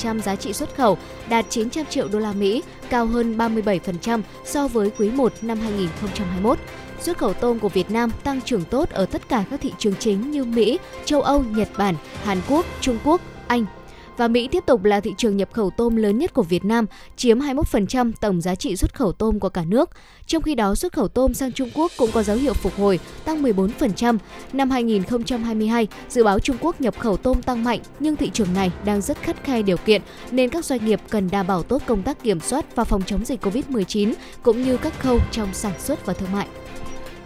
37% giá trị xuất khẩu, đạt 900 triệu đô la Mỹ, cao hơn 37% so với quý 1 năm 2021 xuất khẩu tôm của Việt Nam tăng trưởng tốt ở tất cả các thị trường chính như Mỹ, châu Âu, Nhật Bản, Hàn Quốc, Trung Quốc, Anh và Mỹ tiếp tục là thị trường nhập khẩu tôm lớn nhất của Việt Nam, chiếm 21% tổng giá trị xuất khẩu tôm của cả nước. Trong khi đó, xuất khẩu tôm sang Trung Quốc cũng có dấu hiệu phục hồi, tăng 14%. Năm 2022, dự báo Trung Quốc nhập khẩu tôm tăng mạnh, nhưng thị trường này đang rất khắt khe điều kiện, nên các doanh nghiệp cần đảm bảo tốt công tác kiểm soát và phòng chống dịch COVID-19, cũng như các khâu trong sản xuất và thương mại.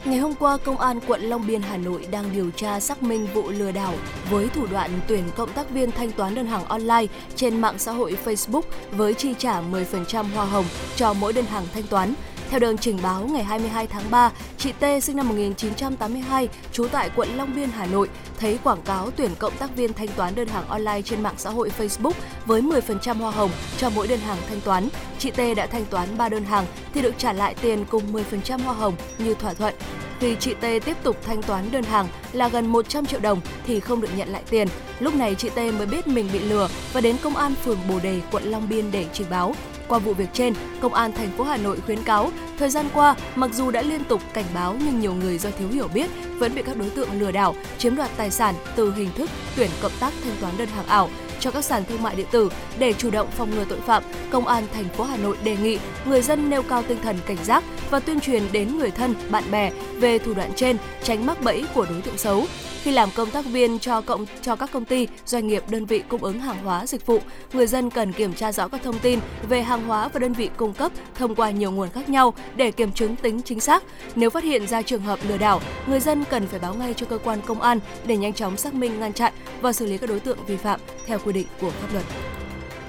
Ngày hôm qua, Công an quận Long Biên, Hà Nội đang điều tra xác minh vụ lừa đảo với thủ đoạn tuyển cộng tác viên thanh toán đơn hàng online trên mạng xã hội Facebook với chi trả 10% hoa hồng cho mỗi đơn hàng thanh toán. Theo đơn trình báo ngày 22 tháng 3, chị T sinh năm 1982, trú tại quận Long Biên, Hà Nội, thấy quảng cáo tuyển cộng tác viên thanh toán đơn hàng online trên mạng xã hội Facebook với 10% hoa hồng cho mỗi đơn hàng thanh toán. Chị T đã thanh toán 3 đơn hàng thì được trả lại tiền cùng 10% hoa hồng như thỏa thuận. Khi chị T tiếp tục thanh toán đơn hàng là gần 100 triệu đồng thì không được nhận lại tiền. Lúc này chị T mới biết mình bị lừa và đến công an phường Bồ Đề, quận Long Biên để trình báo. Qua vụ việc trên, Công an thành phố Hà Nội khuyến cáo, thời gian qua, mặc dù đã liên tục cảnh báo nhưng nhiều người do thiếu hiểu biết vẫn bị các đối tượng lừa đảo, chiếm đoạt tài tài sản từ hình thức tuyển cộng tác thanh toán đơn hàng ảo cho các sàn thương mại điện tử để chủ động phòng ngừa tội phạm. Công an thành phố Hà Nội đề nghị người dân nêu cao tinh thần cảnh giác và tuyên truyền đến người thân, bạn bè về thủ đoạn trên, tránh mắc bẫy của đối tượng xấu. Khi làm công tác viên cho cộng cho các công ty, doanh nghiệp, đơn vị cung ứng hàng hóa, dịch vụ, người dân cần kiểm tra rõ các thông tin về hàng hóa và đơn vị cung cấp thông qua nhiều nguồn khác nhau để kiểm chứng tính chính xác. Nếu phát hiện ra trường hợp lừa đảo, người dân cần phải báo ngay cho cơ quan công an để nhanh chóng xác minh ngăn chặn và xử lý các đối tượng vi phạm theo quy định của pháp luật.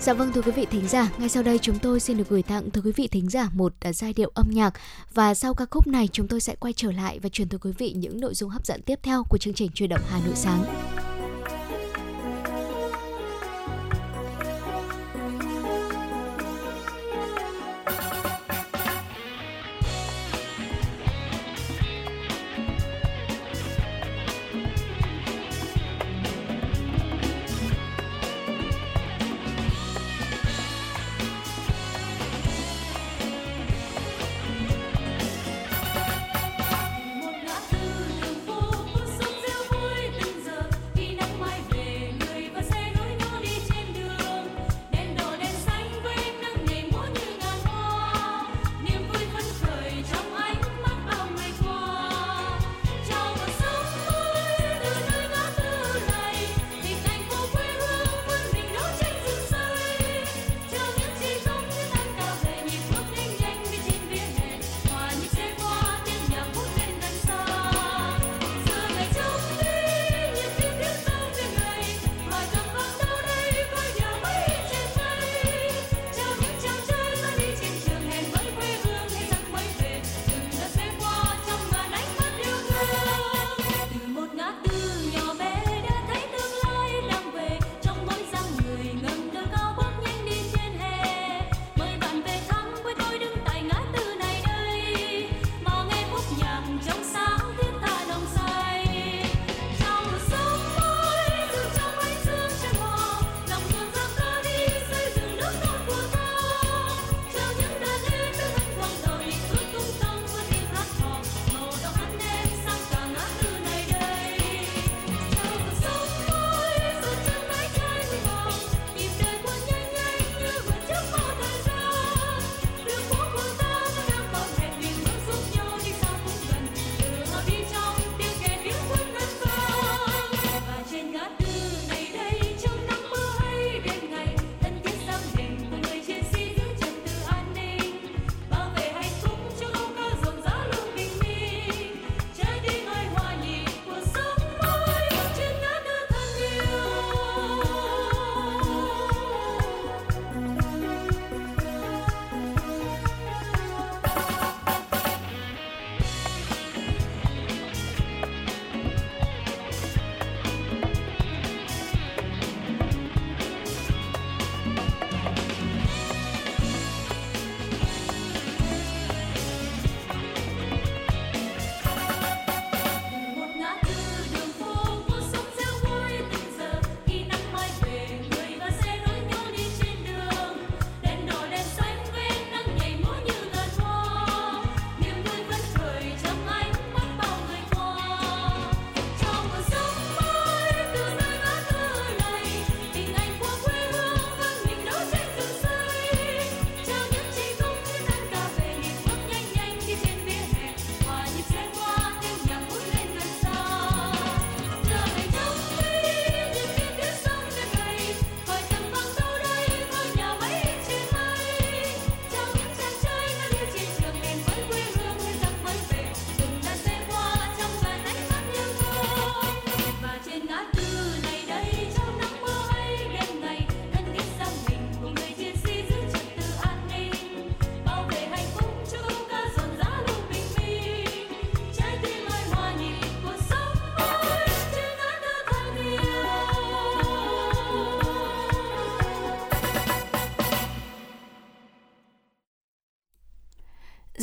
Dạ vâng thưa quý vị thính giả, ngay sau đây chúng tôi xin được gửi tặng thưa quý vị thính giả một à, giai điệu âm nhạc và sau ca khúc này chúng tôi sẽ quay trở lại và truyền tới quý vị những nội dung hấp dẫn tiếp theo của chương trình truyền động Hà Nội sáng.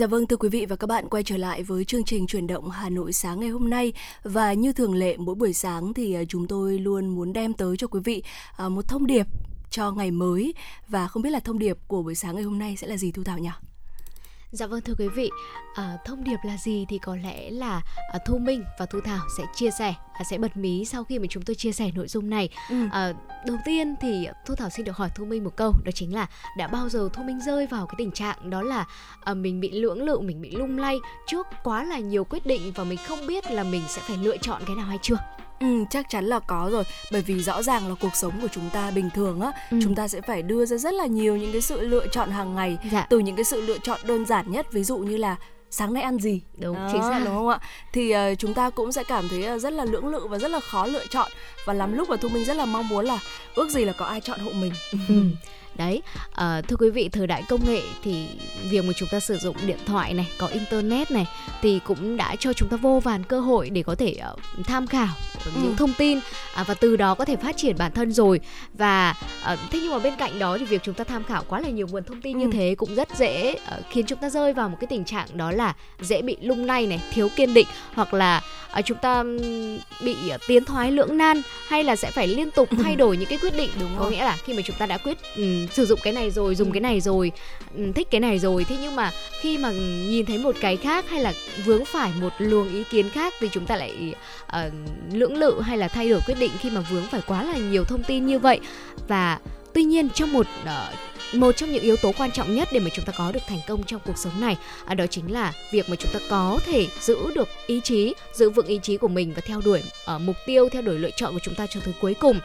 Dạ vâng thưa quý vị và các bạn, quay trở lại với chương trình chuyển động Hà Nội sáng ngày hôm nay và như thường lệ, mỗi buổi sáng thì à, chúng tôi luôn muốn đem tới cho quý vị à, một thông điệp cho ngày mới và không biết là thông điệp của buổi sáng ngày hôm nay sẽ là gì, Thu Thảo nhỉ? Dạ vâng thưa quý vị, à, thông điệp là gì thì có lẽ là à, Thu Minh và Thu Thảo sẽ chia sẻ, à, sẽ bật mí sau khi mà chúng tôi chia sẻ nội dung này. Ừ. À, đầu tiên thì Thu Thảo xin được hỏi Thu Minh một câu, đó chính là đã bao giờ Thu Minh rơi vào cái tình trạng đó là à, mình bị lưỡng lự, mình bị lung lay trước quá là nhiều quyết định và mình không biết là mình sẽ phải lựa chọn cái nào hay chưa? Ừ, chắc chắn là có rồi. Bởi vì rõ ràng là cuộc sống của chúng ta bình thường á ừ. chúng ta sẽ phải đưa ra rất là nhiều những cái sự lựa chọn hàng ngày. Dạ. từ những cái sự lựa chọn đơn giản nhất ví dụ như là sáng nay ăn gì? Đúng Đó, chính xác. đúng không ạ? Thì uh, chúng ta cũng sẽ cảm thấy uh, rất là lưỡng lự và rất là khó lựa chọn. Và lắm lúc mà thu minh rất là mong muốn là ước gì là có ai chọn hộ mình. Ừ đấy à, thưa quý vị thời đại công nghệ thì việc mà chúng ta sử dụng điện thoại này có internet này thì cũng đã cho chúng ta vô vàn cơ hội để có thể uh, tham khảo ừ. những thông tin à, và từ đó có thể phát triển bản thân rồi và uh, thế nhưng mà bên cạnh đó thì việc chúng ta tham khảo quá là nhiều nguồn thông tin ừ. như thế cũng rất dễ uh, khiến chúng ta rơi vào một cái tình trạng đó là dễ bị lung lay này thiếu kiên định hoặc là chúng ta bị uh, tiến thoái lưỡng nan hay là sẽ phải liên tục thay đổi những cái quyết định đúng có rồi. nghĩa là khi mà chúng ta đã quyết um, sử dụng cái này rồi dùng ừ. cái này rồi ừ, thích cái này rồi thế nhưng mà khi mà nhìn thấy một cái khác hay là vướng phải một luồng ý kiến khác thì chúng ta lại uh, lưỡng lự hay là thay đổi quyết định khi mà vướng phải quá là nhiều thông tin như vậy và tuy nhiên trong một uh, một trong những yếu tố quan trọng nhất để mà chúng ta có được thành công trong cuộc sống này à, đó chính là việc mà chúng ta có thể giữ được ý chí giữ vững ý chí của mình và theo đuổi uh, mục tiêu theo đuổi lựa chọn của chúng ta cho tới cuối cùng.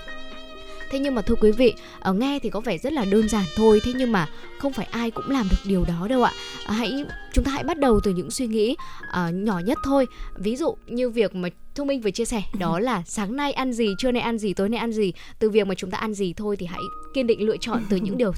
Thế nhưng mà thưa quý vị ở nghe thì có vẻ rất là đơn giản thôi thế nhưng mà không phải ai cũng làm được điều đó đâu ạ. À, hãy chúng ta hãy bắt đầu từ những suy nghĩ uh, nhỏ nhất thôi. Ví dụ như việc mà Thu Minh vừa chia sẻ đó là sáng nay ăn gì, trưa nay ăn gì, tối nay ăn gì. Từ việc mà chúng ta ăn gì thôi thì hãy kiên định lựa chọn từ những điều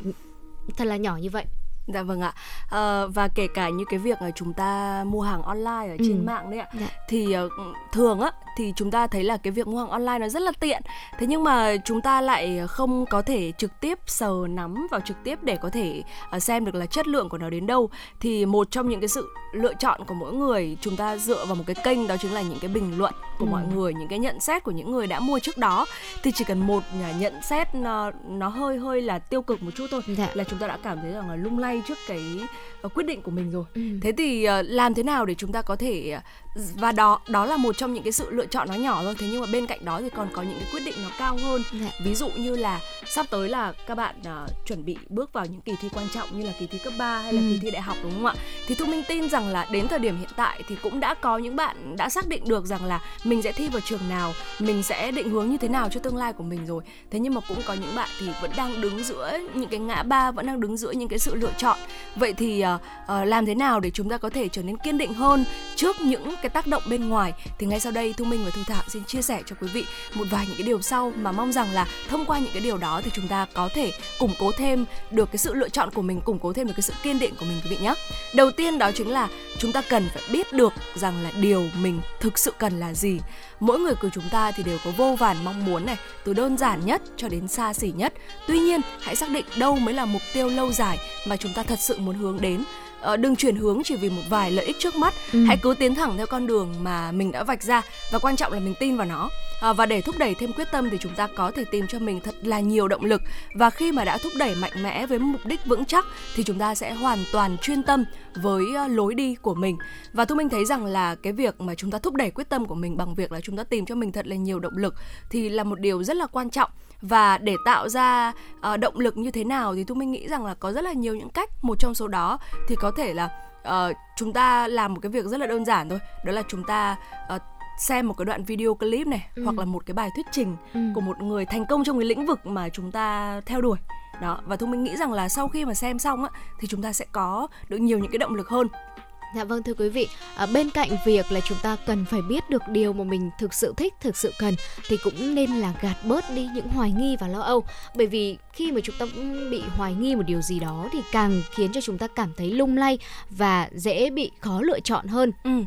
thật là nhỏ như vậy. Dạ vâng ạ. À, và kể cả như cái việc là chúng ta mua hàng online ở trên ừ. mạng đấy ạ. Dạ. Thì uh, thường á thì chúng ta thấy là cái việc mua hàng online nó rất là tiện. Thế nhưng mà chúng ta lại không có thể trực tiếp sờ nắm vào trực tiếp để có thể uh, xem được là chất lượng của nó đến đâu. Thì một trong những cái sự lựa chọn của mỗi người chúng ta dựa vào một cái kênh đó chính là những cái bình luận của ừ. mọi người, những cái nhận xét của những người đã mua trước đó. Thì chỉ cần một nhận xét nó, nó hơi hơi là tiêu cực một chút thôi dạ. là chúng ta đã cảm thấy rằng là lung lay trước cái uh, quyết định của mình rồi ừ. thế thì làm thế nào để chúng ta có thể và đó đó là một trong những cái sự lựa chọn nó nhỏ thôi. Thế nhưng mà bên cạnh đó thì còn có những cái quyết định nó cao hơn. Dạ. ví dụ như là sắp tới là các bạn uh, chuẩn bị bước vào những kỳ thi quan trọng như là kỳ thi cấp 3 hay là ừ. kỳ thi đại học đúng không ạ? Thì thu minh tin rằng là đến thời điểm hiện tại thì cũng đã có những bạn đã xác định được rằng là mình sẽ thi vào trường nào mình sẽ định hướng như thế nào cho tương lai của mình rồi. Thế nhưng mà cũng có những bạn thì vẫn đang đứng giữa những cái ngã ba vẫn đang đứng giữa những cái sự lựa chọn. Vậy thì uh, uh, làm thế nào để chúng ta có thể trở nên kiên định hơn trước những cái tác động bên ngoài. Thì ngay sau đây, thu minh và thu thảo xin chia sẻ cho quý vị một vài những cái điều sau mà mong rằng là thông qua những cái điều đó thì chúng ta có thể củng cố thêm được cái sự lựa chọn của mình, củng cố thêm được cái sự kiên định của mình, quý vị nhé đầu tiên đó chính là chúng ta cần phải biết được rằng là điều mình thực sự cần là gì. Mỗi người của chúng ta thì đều có vô vàn mong muốn này, từ đơn giản nhất cho đến xa xỉ nhất. Tuy nhiên, hãy xác định đâu mới là mục tiêu lâu dài mà chúng ta thật sự muốn hướng đến đừng chuyển hướng chỉ vì một vài lợi ích trước mắt. Ừ. hãy cứ tiến thẳng theo con đường mà mình đã vạch ra và quan trọng là mình tin vào nó. Uh, và để thúc đẩy thêm quyết tâm thì chúng ta có thể tìm cho mình thật là nhiều động lực. Và khi mà đã thúc đẩy mạnh mẽ với mục đích vững chắc thì chúng ta sẽ hoàn toàn chuyên tâm với uh, lối đi của mình. Và thu minh thấy rằng là cái việc mà chúng ta thúc đẩy quyết tâm của mình bằng việc là chúng ta tìm cho mình thật là nhiều động lực thì là một điều rất là quan trọng và để tạo ra uh, động lực như thế nào thì thu minh nghĩ rằng là có rất là nhiều những cách một trong số đó thì có thể là uh, chúng ta làm một cái việc rất là đơn giản thôi đó là chúng ta uh, xem một cái đoạn video clip này ừ. hoặc là một cái bài thuyết trình ừ. của một người thành công trong cái lĩnh vực mà chúng ta theo đuổi đó và thu minh nghĩ rằng là sau khi mà xem xong á thì chúng ta sẽ có được nhiều những cái động lực hơn Dạ vâng thưa quý vị, à, bên cạnh việc là chúng ta cần phải biết được điều mà mình thực sự thích, thực sự cần thì cũng nên là gạt bớt đi những hoài nghi và lo âu. Bởi vì khi mà chúng ta bị hoài nghi một điều gì đó thì càng khiến cho chúng ta cảm thấy lung lay và dễ bị khó lựa chọn hơn. Ừ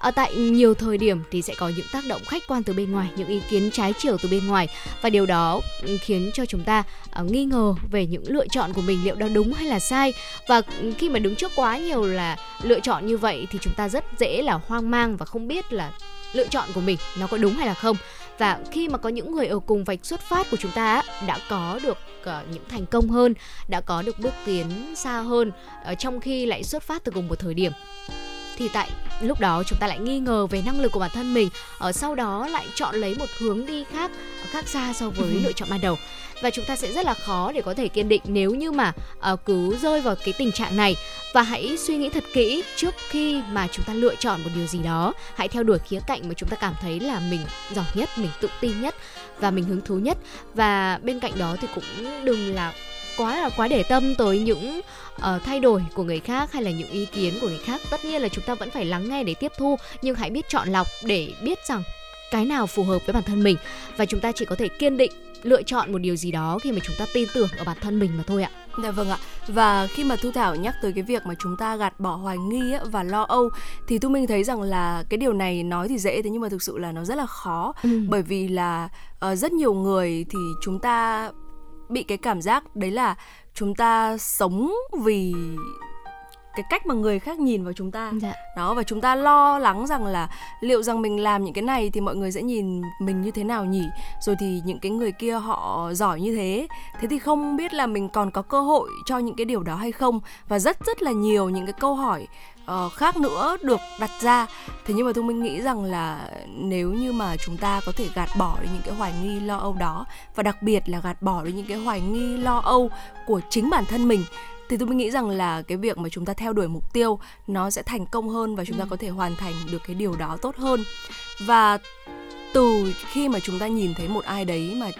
ở tại nhiều thời điểm thì sẽ có những tác động khách quan từ bên ngoài, những ý kiến trái chiều từ bên ngoài. Và điều đó khiến cho chúng ta ờ, nghi ngờ về những lựa chọn của mình liệu đó đúng hay là sai. Và khi mà đứng trước quá nhiều là lựa chọn như vậy thì chúng ta rất dễ là hoang mang và không biết là lựa chọn của mình nó có đúng hay là không. Và khi mà có những người ở cùng vạch xuất phát của chúng ta đã có được ờ, những thành công hơn, đã có được bước tiến xa hơn ờ, trong khi lại xuất phát từ cùng một thời điểm thì tại lúc đó chúng ta lại nghi ngờ về năng lực của bản thân mình ở sau đó lại chọn lấy một hướng đi khác khác xa so với lựa chọn ban đầu. Và chúng ta sẽ rất là khó để có thể kiên định nếu như mà uh, cứ rơi vào cái tình trạng này. Và hãy suy nghĩ thật kỹ trước khi mà chúng ta lựa chọn một điều gì đó. Hãy theo đuổi khía cạnh mà chúng ta cảm thấy là mình giỏi nhất mình tự tin nhất và mình hứng thú nhất. Và bên cạnh đó thì cũng đừng là quá là quá để tâm tới những uh, thay đổi của người khác hay là những ý kiến của người khác tất nhiên là chúng ta vẫn phải lắng nghe để tiếp thu nhưng hãy biết chọn lọc để biết rằng cái nào phù hợp với bản thân mình và chúng ta chỉ có thể kiên định lựa chọn một điều gì đó khi mà chúng ta tin tưởng ở bản thân mình mà thôi ạ. Dạ vâng ạ. Và khi mà Thu Thảo nhắc tới cái việc mà chúng ta gạt bỏ hoài nghi và lo âu thì Thu Minh thấy rằng là cái điều này nói thì dễ thế nhưng mà thực sự là nó rất là khó ừ. bởi vì là uh, rất nhiều người thì chúng ta bị cái cảm giác đấy là chúng ta sống vì cái cách mà người khác nhìn vào chúng ta. Dạ. đó và chúng ta lo lắng rằng là liệu rằng mình làm những cái này thì mọi người sẽ nhìn mình như thế nào nhỉ? Rồi thì những cái người kia họ giỏi như thế. Thế thì không biết là mình còn có cơ hội cho những cái điều đó hay không? Và rất rất là nhiều những cái câu hỏi uh, khác nữa được đặt ra thế nhưng mà tôi minh nghĩ rằng là nếu như mà chúng ta có thể gạt bỏ đi những cái hoài nghi lo âu đó và đặc biệt là gạt bỏ đi những cái hoài nghi lo âu của chính bản thân mình thì tôi nghĩ rằng là cái việc mà chúng ta theo đuổi mục tiêu nó sẽ thành công hơn và chúng ta ừ. có thể hoàn thành được cái điều đó tốt hơn và từ khi mà chúng ta nhìn thấy một ai đấy mà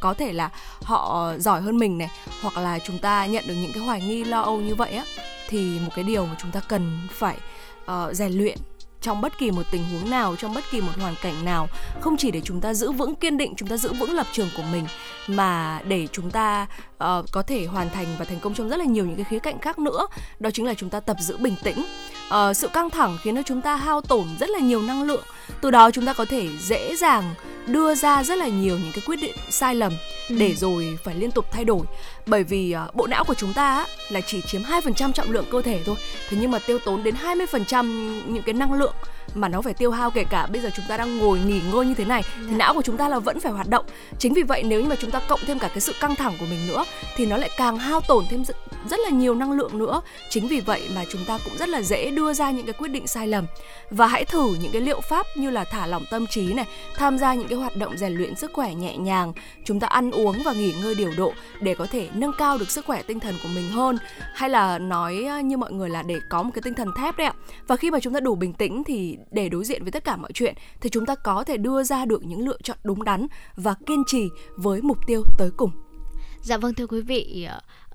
có thể là họ giỏi hơn mình này hoặc là chúng ta nhận được những cái hoài nghi lo âu như vậy á thì một cái điều mà chúng ta cần phải uh, rèn luyện trong bất kỳ một tình huống nào trong bất kỳ một hoàn cảnh nào không chỉ để chúng ta giữ vững kiên định chúng ta giữ vững lập trường của mình mà để chúng ta uh, có thể hoàn thành và thành công trong rất là nhiều những cái khía cạnh khác nữa. Đó chính là chúng ta tập giữ bình tĩnh. Uh, sự căng thẳng khiến cho chúng ta hao tổn rất là nhiều năng lượng. Từ đó chúng ta có thể dễ dàng đưa ra rất là nhiều những cái quyết định sai lầm ừ. để rồi phải liên tục thay đổi bởi vì uh, bộ não của chúng ta á, là chỉ chiếm 2% trọng lượng cơ thể thôi. Thế nhưng mà tiêu tốn đến 20% những cái năng lượng mà nó phải tiêu hao kể cả bây giờ chúng ta đang ngồi nghỉ ngơi như thế này thì dạ. não của chúng ta là vẫn phải hoạt động. Chính vì vậy nếu như mà chúng ta cộng thêm cả cái sự căng thẳng của mình nữa thì nó lại càng hao tổn thêm rất, rất là nhiều năng lượng nữa. Chính vì vậy mà chúng ta cũng rất là dễ đưa ra những cái quyết định sai lầm. Và hãy thử những cái liệu pháp như là thả lỏng tâm trí này tham gia những cái hoạt động rèn luyện sức khỏe nhẹ nhàng. Chúng ta ăn uống và nghỉ ngơi điều độ để có thể nâng cao được sức khỏe tinh thần của mình hơn. Hay là nói như mọi người là để có một cái tinh thần thép đấy ạ. Và khi mà chúng ta đủ bình tĩnh thì để đối diện với tất cả mọi chuyện thì chúng ta có thể đưa ra được những lựa chọn đúng đắn và kiên trì với mục tiêu tới cùng. Dạ vâng thưa quý vị,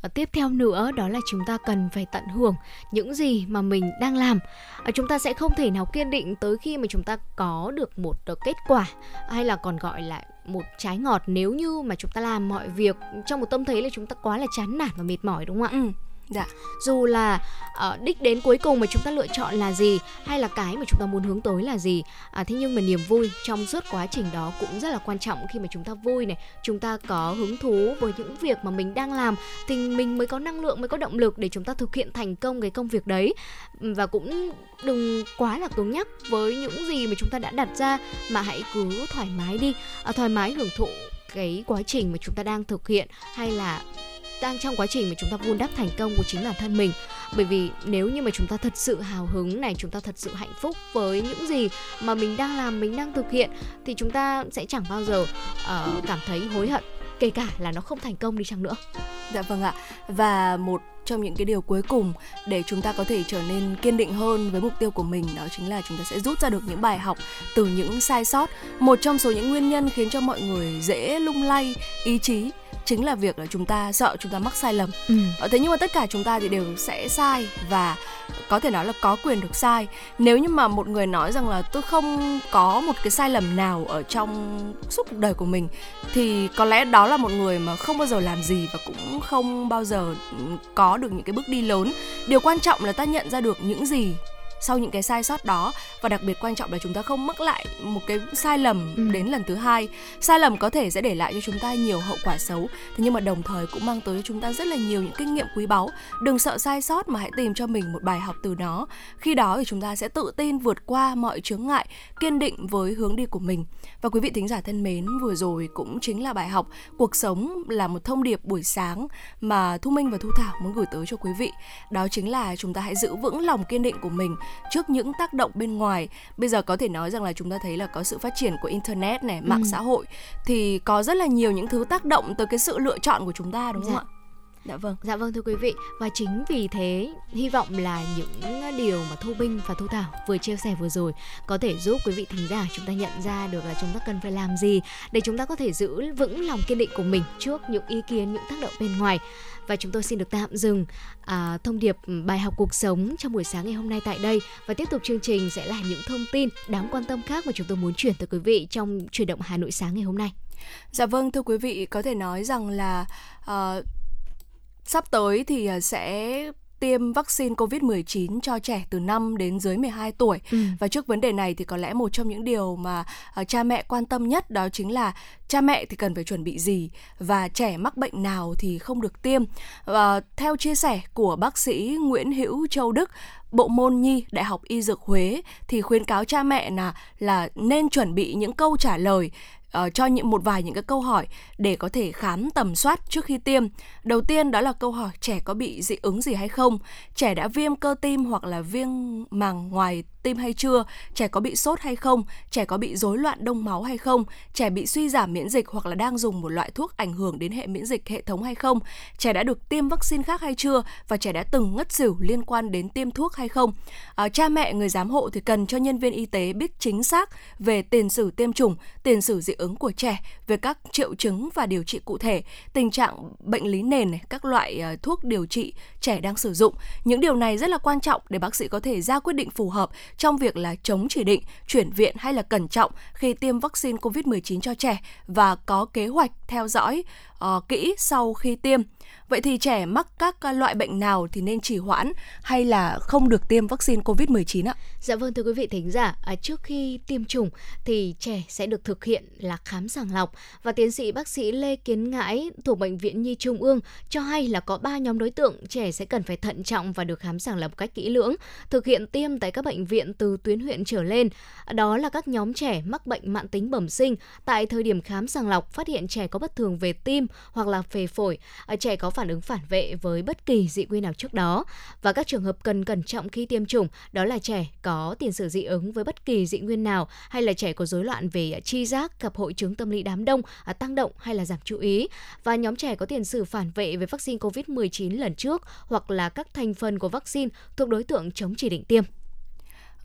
ờ, tiếp theo nữa đó là chúng ta cần phải tận hưởng những gì mà mình đang làm ờ, chúng ta sẽ không thể nào kiên định tới khi mà chúng ta có được một kết quả hay là còn gọi là một trái ngọt nếu như mà chúng ta làm mọi việc trong một tâm thế là chúng ta quá là chán nản và mệt mỏi đúng không ạ? Ừ Dạ. Dù là uh, đích đến cuối cùng mà chúng ta lựa chọn là gì hay là cái mà chúng ta muốn hướng tới là gì, à, thế nhưng mà niềm vui trong suốt quá trình đó cũng rất là quan trọng khi mà chúng ta vui này, chúng ta có hứng thú với những việc mà mình đang làm thì mình mới có năng lượng mới có động lực để chúng ta thực hiện thành công cái công việc đấy và cũng đừng quá là cứng nhắc với những gì mà chúng ta đã đặt ra mà hãy cứ thoải mái đi, à, thoải mái hưởng thụ cái quá trình mà chúng ta đang thực hiện hay là đang trong quá trình mà chúng ta vun đắp thành công của chính bản thân mình. Bởi vì nếu như mà chúng ta thật sự hào hứng này chúng ta thật sự hạnh phúc với những gì mà mình đang làm mình đang thực hiện thì chúng ta sẽ chẳng bao giờ uh, cảm thấy hối hận kể cả là nó không thành công đi chăng nữa. Dạ vâng ạ. Và một trong những cái điều cuối cùng để chúng ta có thể trở nên kiên định hơn với mục tiêu của mình đó chính là chúng ta sẽ rút ra được những bài học từ những sai sót. Một trong số những nguyên nhân khiến cho mọi người dễ lung lay ý chí chính là việc là chúng ta sợ chúng ta mắc sai lầm. Ừ. Ờ, thế nhưng mà tất cả chúng ta thì đều sẽ sai và có thể nói là có quyền được sai. Nếu như mà một người nói rằng là tôi không có một cái sai lầm nào ở trong suốt cuộc đời của mình thì có lẽ đó là một người mà không bao giờ làm gì và cũng không bao giờ có được những cái bước đi lớn. Điều quan trọng là ta nhận ra được những gì sau những cái sai sót đó. Và đặc biệt quan trọng là chúng ta không mắc lại một cái sai lầm ừ. đến lần thứ hai. Sai lầm có thể sẽ để lại cho chúng ta nhiều hậu quả xấu. Thế nhưng mà đồng thời cũng mang tới cho chúng ta rất là nhiều những kinh nghiệm quý báu. Đừng sợ sai sót mà hãy tìm cho mình một bài học từ nó. Khi đó thì chúng ta sẽ tự tin vượt qua mọi chướng ngại kiên định với hướng đi của mình và quý vị thính giả thân mến vừa rồi cũng chính là bài học cuộc sống là một thông điệp buổi sáng mà thu minh và thu thảo muốn gửi tới cho quý vị đó chính là chúng ta hãy giữ vững lòng kiên định của mình trước những tác động bên ngoài bây giờ có thể nói rằng là chúng ta thấy là có sự phát triển của internet này mạng ừ. xã hội thì có rất là nhiều những thứ tác động tới cái sự lựa chọn của chúng ta đúng dạ. không ạ Dạ vâng. Dạ vâng thưa quý vị và chính vì thế hy vọng là những điều mà Thu Binh và Thu Thảo vừa chia sẻ vừa rồi có thể giúp quý vị thính giả chúng ta nhận ra được là chúng ta cần phải làm gì để chúng ta có thể giữ vững lòng kiên định của mình trước những ý kiến những tác động bên ngoài và chúng tôi xin được tạm dừng à, thông điệp ừ, bài học cuộc sống trong buổi sáng ngày hôm nay tại đây và tiếp tục chương trình sẽ là những thông tin đáng quan tâm khác mà chúng tôi muốn chuyển tới quý vị trong chuyển động Hà Nội sáng ngày hôm nay. Dạ vâng thưa quý vị có thể nói rằng là uh, Sắp tới thì à, sẽ tiêm vaccine COVID-19 cho trẻ từ 5 đến dưới 12 tuổi. Ừ. Và trước vấn đề này thì có lẽ một trong những điều mà uh, cha mẹ quan tâm nhất đó chính là cha mẹ thì cần phải chuẩn bị gì và trẻ mắc bệnh nào thì không được tiêm. Và theo chia sẻ của bác sĩ Nguyễn Hữu Châu Đức, Bộ môn Nhi Đại học Y Dược Huế thì khuyến cáo cha mẹ là là nên chuẩn bị những câu trả lời uh, cho những một vài những cái câu hỏi để có thể khám tầm soát trước khi tiêm. Đầu tiên đó là câu hỏi trẻ có bị dị ứng gì hay không, trẻ đã viêm cơ tim hoặc là viêm màng ngoài tim hay chưa, trẻ có bị sốt hay không, trẻ có bị rối loạn đông máu hay không, trẻ bị suy giảm miễn dịch hoặc là đang dùng một loại thuốc ảnh hưởng đến hệ miễn dịch hệ thống hay không, trẻ đã được tiêm vaccine khác hay chưa? Và trẻ đã từng ngất xỉu liên quan đến tiêm thuốc hay không. À, cha mẹ người giám hộ thì cần cho nhân viên y tế biết chính xác về tiền sử tiêm chủng, tiền sử dị ứng của trẻ, về các triệu chứng và điều trị cụ thể, tình trạng bệnh lý nền, này, các loại ờ, thuốc điều trị trẻ đang sử dụng. Những điều này rất là quan trọng để bác sĩ có thể ra quyết định phù hợp trong việc là chống chỉ định, chuyển viện hay là cẩn trọng khi tiêm vaccine COVID-19 cho trẻ và có kế hoạch theo dõi uh, kỹ sau khi tiêm. Vậy thì trẻ mắc các loại bệnh nào thì nên trì hoãn hay là không được tiêm vaccine COVID-19 ạ? Dạ vâng thưa quý vị thính giả, à, trước khi tiêm chủng thì trẻ sẽ được thực hiện là khám sàng lọc và tiến sĩ bác sĩ Lê Kiến Ngãi thuộc bệnh viện Nhi Trung ương cho hay là có 3 nhóm đối tượng trẻ sẽ cần phải thận trọng và được khám sàng lọc một cách kỹ lưỡng, thực hiện tiêm tại các bệnh viện từ tuyến huyện trở lên. Đó là các nhóm trẻ mắc bệnh mãn tính bẩm sinh tại thời điểm khám sàng lọc phát hiện trẻ có bất thường về tim hoặc là phề phổi, à, trẻ có phản ứng phản vệ với bất kỳ dị nguyên nào trước đó và các trường hợp cần cẩn trọng khi tiêm chủng đó là trẻ có tiền sử dị ứng với bất kỳ dị nguyên nào hay là trẻ có rối loạn về chi giác, gặp hội chứng tâm lý đám đông, à, tăng động hay là giảm chú ý và nhóm trẻ có tiền sử phản vệ với vaccine COVID-19 lần trước hoặc là các thành phần của vaccine thuộc đối tượng chống chỉ định tiêm.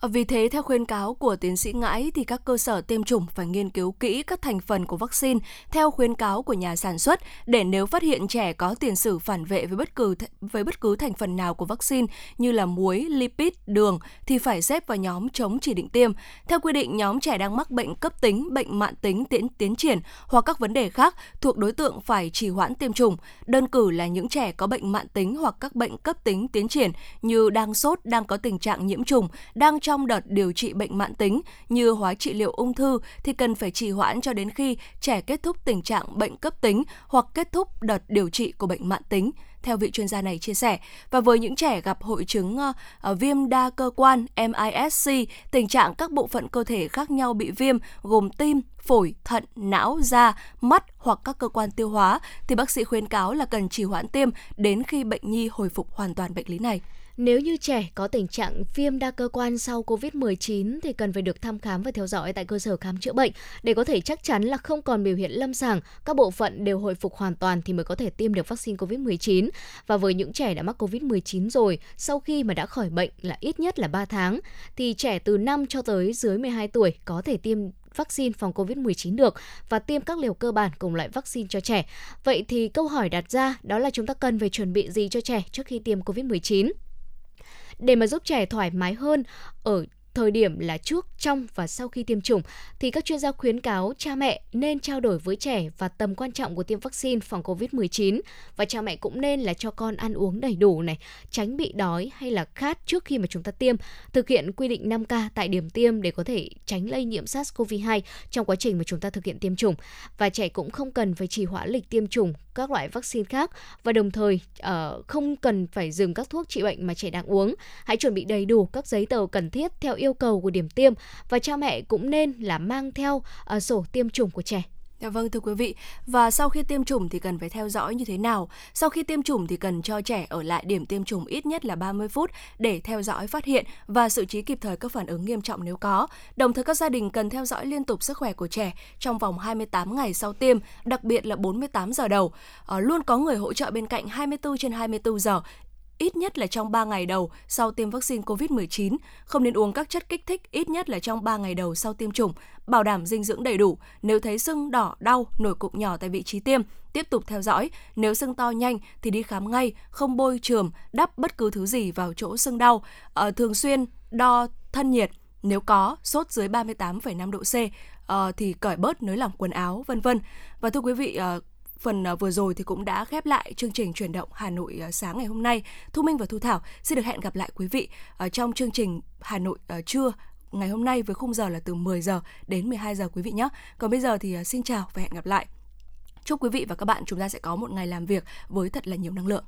Ờ, vì thế, theo khuyên cáo của tiến sĩ Ngãi thì các cơ sở tiêm chủng phải nghiên cứu kỹ các thành phần của vaccine theo khuyên cáo của nhà sản xuất để nếu phát hiện trẻ có tiền sử phản vệ với bất cứ với bất cứ thành phần nào của vaccine như là muối, lipid, đường thì phải xếp vào nhóm chống chỉ định tiêm. Theo quy định, nhóm trẻ đang mắc bệnh cấp tính, bệnh mạn tính tiến tiến triển hoặc các vấn đề khác thuộc đối tượng phải trì hoãn tiêm chủng. Đơn cử là những trẻ có bệnh mạn tính hoặc các bệnh cấp tính tiến triển như đang sốt, đang có tình trạng nhiễm trùng, đang trong đợt điều trị bệnh mãn tính như hóa trị liệu ung thư thì cần phải trì hoãn cho đến khi trẻ kết thúc tình trạng bệnh cấp tính hoặc kết thúc đợt điều trị của bệnh mãn tính theo vị chuyên gia này chia sẻ. Và với những trẻ gặp hội chứng uh, viêm đa cơ quan MISC, tình trạng các bộ phận cơ thể khác nhau bị viêm gồm tim, phổi, thận, não, da, mắt hoặc các cơ quan tiêu hóa thì bác sĩ khuyến cáo là cần trì hoãn tiêm đến khi bệnh nhi hồi phục hoàn toàn bệnh lý này. Nếu như trẻ có tình trạng viêm đa cơ quan sau COVID-19 thì cần phải được thăm khám và theo dõi tại cơ sở khám chữa bệnh để có thể chắc chắn là không còn biểu hiện lâm sàng, các bộ phận đều hồi phục hoàn toàn thì mới có thể tiêm được vaccine COVID-19. Và với những trẻ đã mắc COVID-19 rồi, sau khi mà đã khỏi bệnh là ít nhất là 3 tháng, thì trẻ từ 5 cho tới dưới 12 tuổi có thể tiêm vaccine phòng COVID-19 được và tiêm các liều cơ bản cùng loại vaccine cho trẻ. Vậy thì câu hỏi đặt ra đó là chúng ta cần phải chuẩn bị gì cho trẻ trước khi tiêm COVID-19? Để mà giúp trẻ thoải mái hơn ở thời điểm là trước, trong và sau khi tiêm chủng thì các chuyên gia khuyến cáo cha mẹ nên trao đổi với trẻ và tầm quan trọng của tiêm vaccine phòng COVID-19 và cha mẹ cũng nên là cho con ăn uống đầy đủ này, tránh bị đói hay là khát trước khi mà chúng ta tiêm, thực hiện quy định 5K tại điểm tiêm để có thể tránh lây nhiễm SARS-CoV-2 trong quá trình mà chúng ta thực hiện tiêm chủng. Và trẻ cũng không cần phải trì hoãn lịch tiêm chủng các loại vaccine khác và đồng thời uh, không cần phải dừng các thuốc trị bệnh mà trẻ đang uống. Hãy chuẩn bị đầy đủ các giấy tờ cần thiết theo yêu cầu của điểm tiêm và cha mẹ cũng nên là mang theo uh, sổ tiêm chủng của trẻ. Dạ vâng thưa quý vị, và sau khi tiêm chủng thì cần phải theo dõi như thế nào? Sau khi tiêm chủng thì cần cho trẻ ở lại điểm tiêm chủng ít nhất là 30 phút để theo dõi phát hiện và xử trí kịp thời các phản ứng nghiêm trọng nếu có. Đồng thời các gia đình cần theo dõi liên tục sức khỏe của trẻ trong vòng 28 ngày sau tiêm, đặc biệt là 48 giờ đầu. À, luôn có người hỗ trợ bên cạnh 24 trên 24 giờ ít nhất là trong 3 ngày đầu sau tiêm vaccine COVID-19, không nên uống các chất kích thích ít nhất là trong 3 ngày đầu sau tiêm chủng, bảo đảm dinh dưỡng đầy đủ. Nếu thấy sưng đỏ, đau, nổi cục nhỏ tại vị trí tiêm, tiếp tục theo dõi. Nếu sưng to nhanh thì đi khám ngay, không bôi trường, đắp bất cứ thứ gì vào chỗ sưng đau. À, thường xuyên đo thân nhiệt, nếu có sốt dưới 38,5 độ C uh, thì cởi bớt nới lỏng quần áo vân vân. Và thưa quý vị uh, phần ờ, vừa rồi thì cũng đã khép lại chương trình chuyển động Hà Nội ờ, sáng ngày hôm nay. Thu Minh và Thu Thảo xin được hẹn gặp lại quý vị ờ, trong chương trình Hà Nội trưa ngày hôm nay với khung giờ là từ 10 giờ đến 12 giờ quý vị nhé. Còn bây giờ thì xin chào và hẹn gặp lại. Chúc quý vị và các bạn chúng ta sẽ có một ngày làm việc với thật là nhiều năng lượng.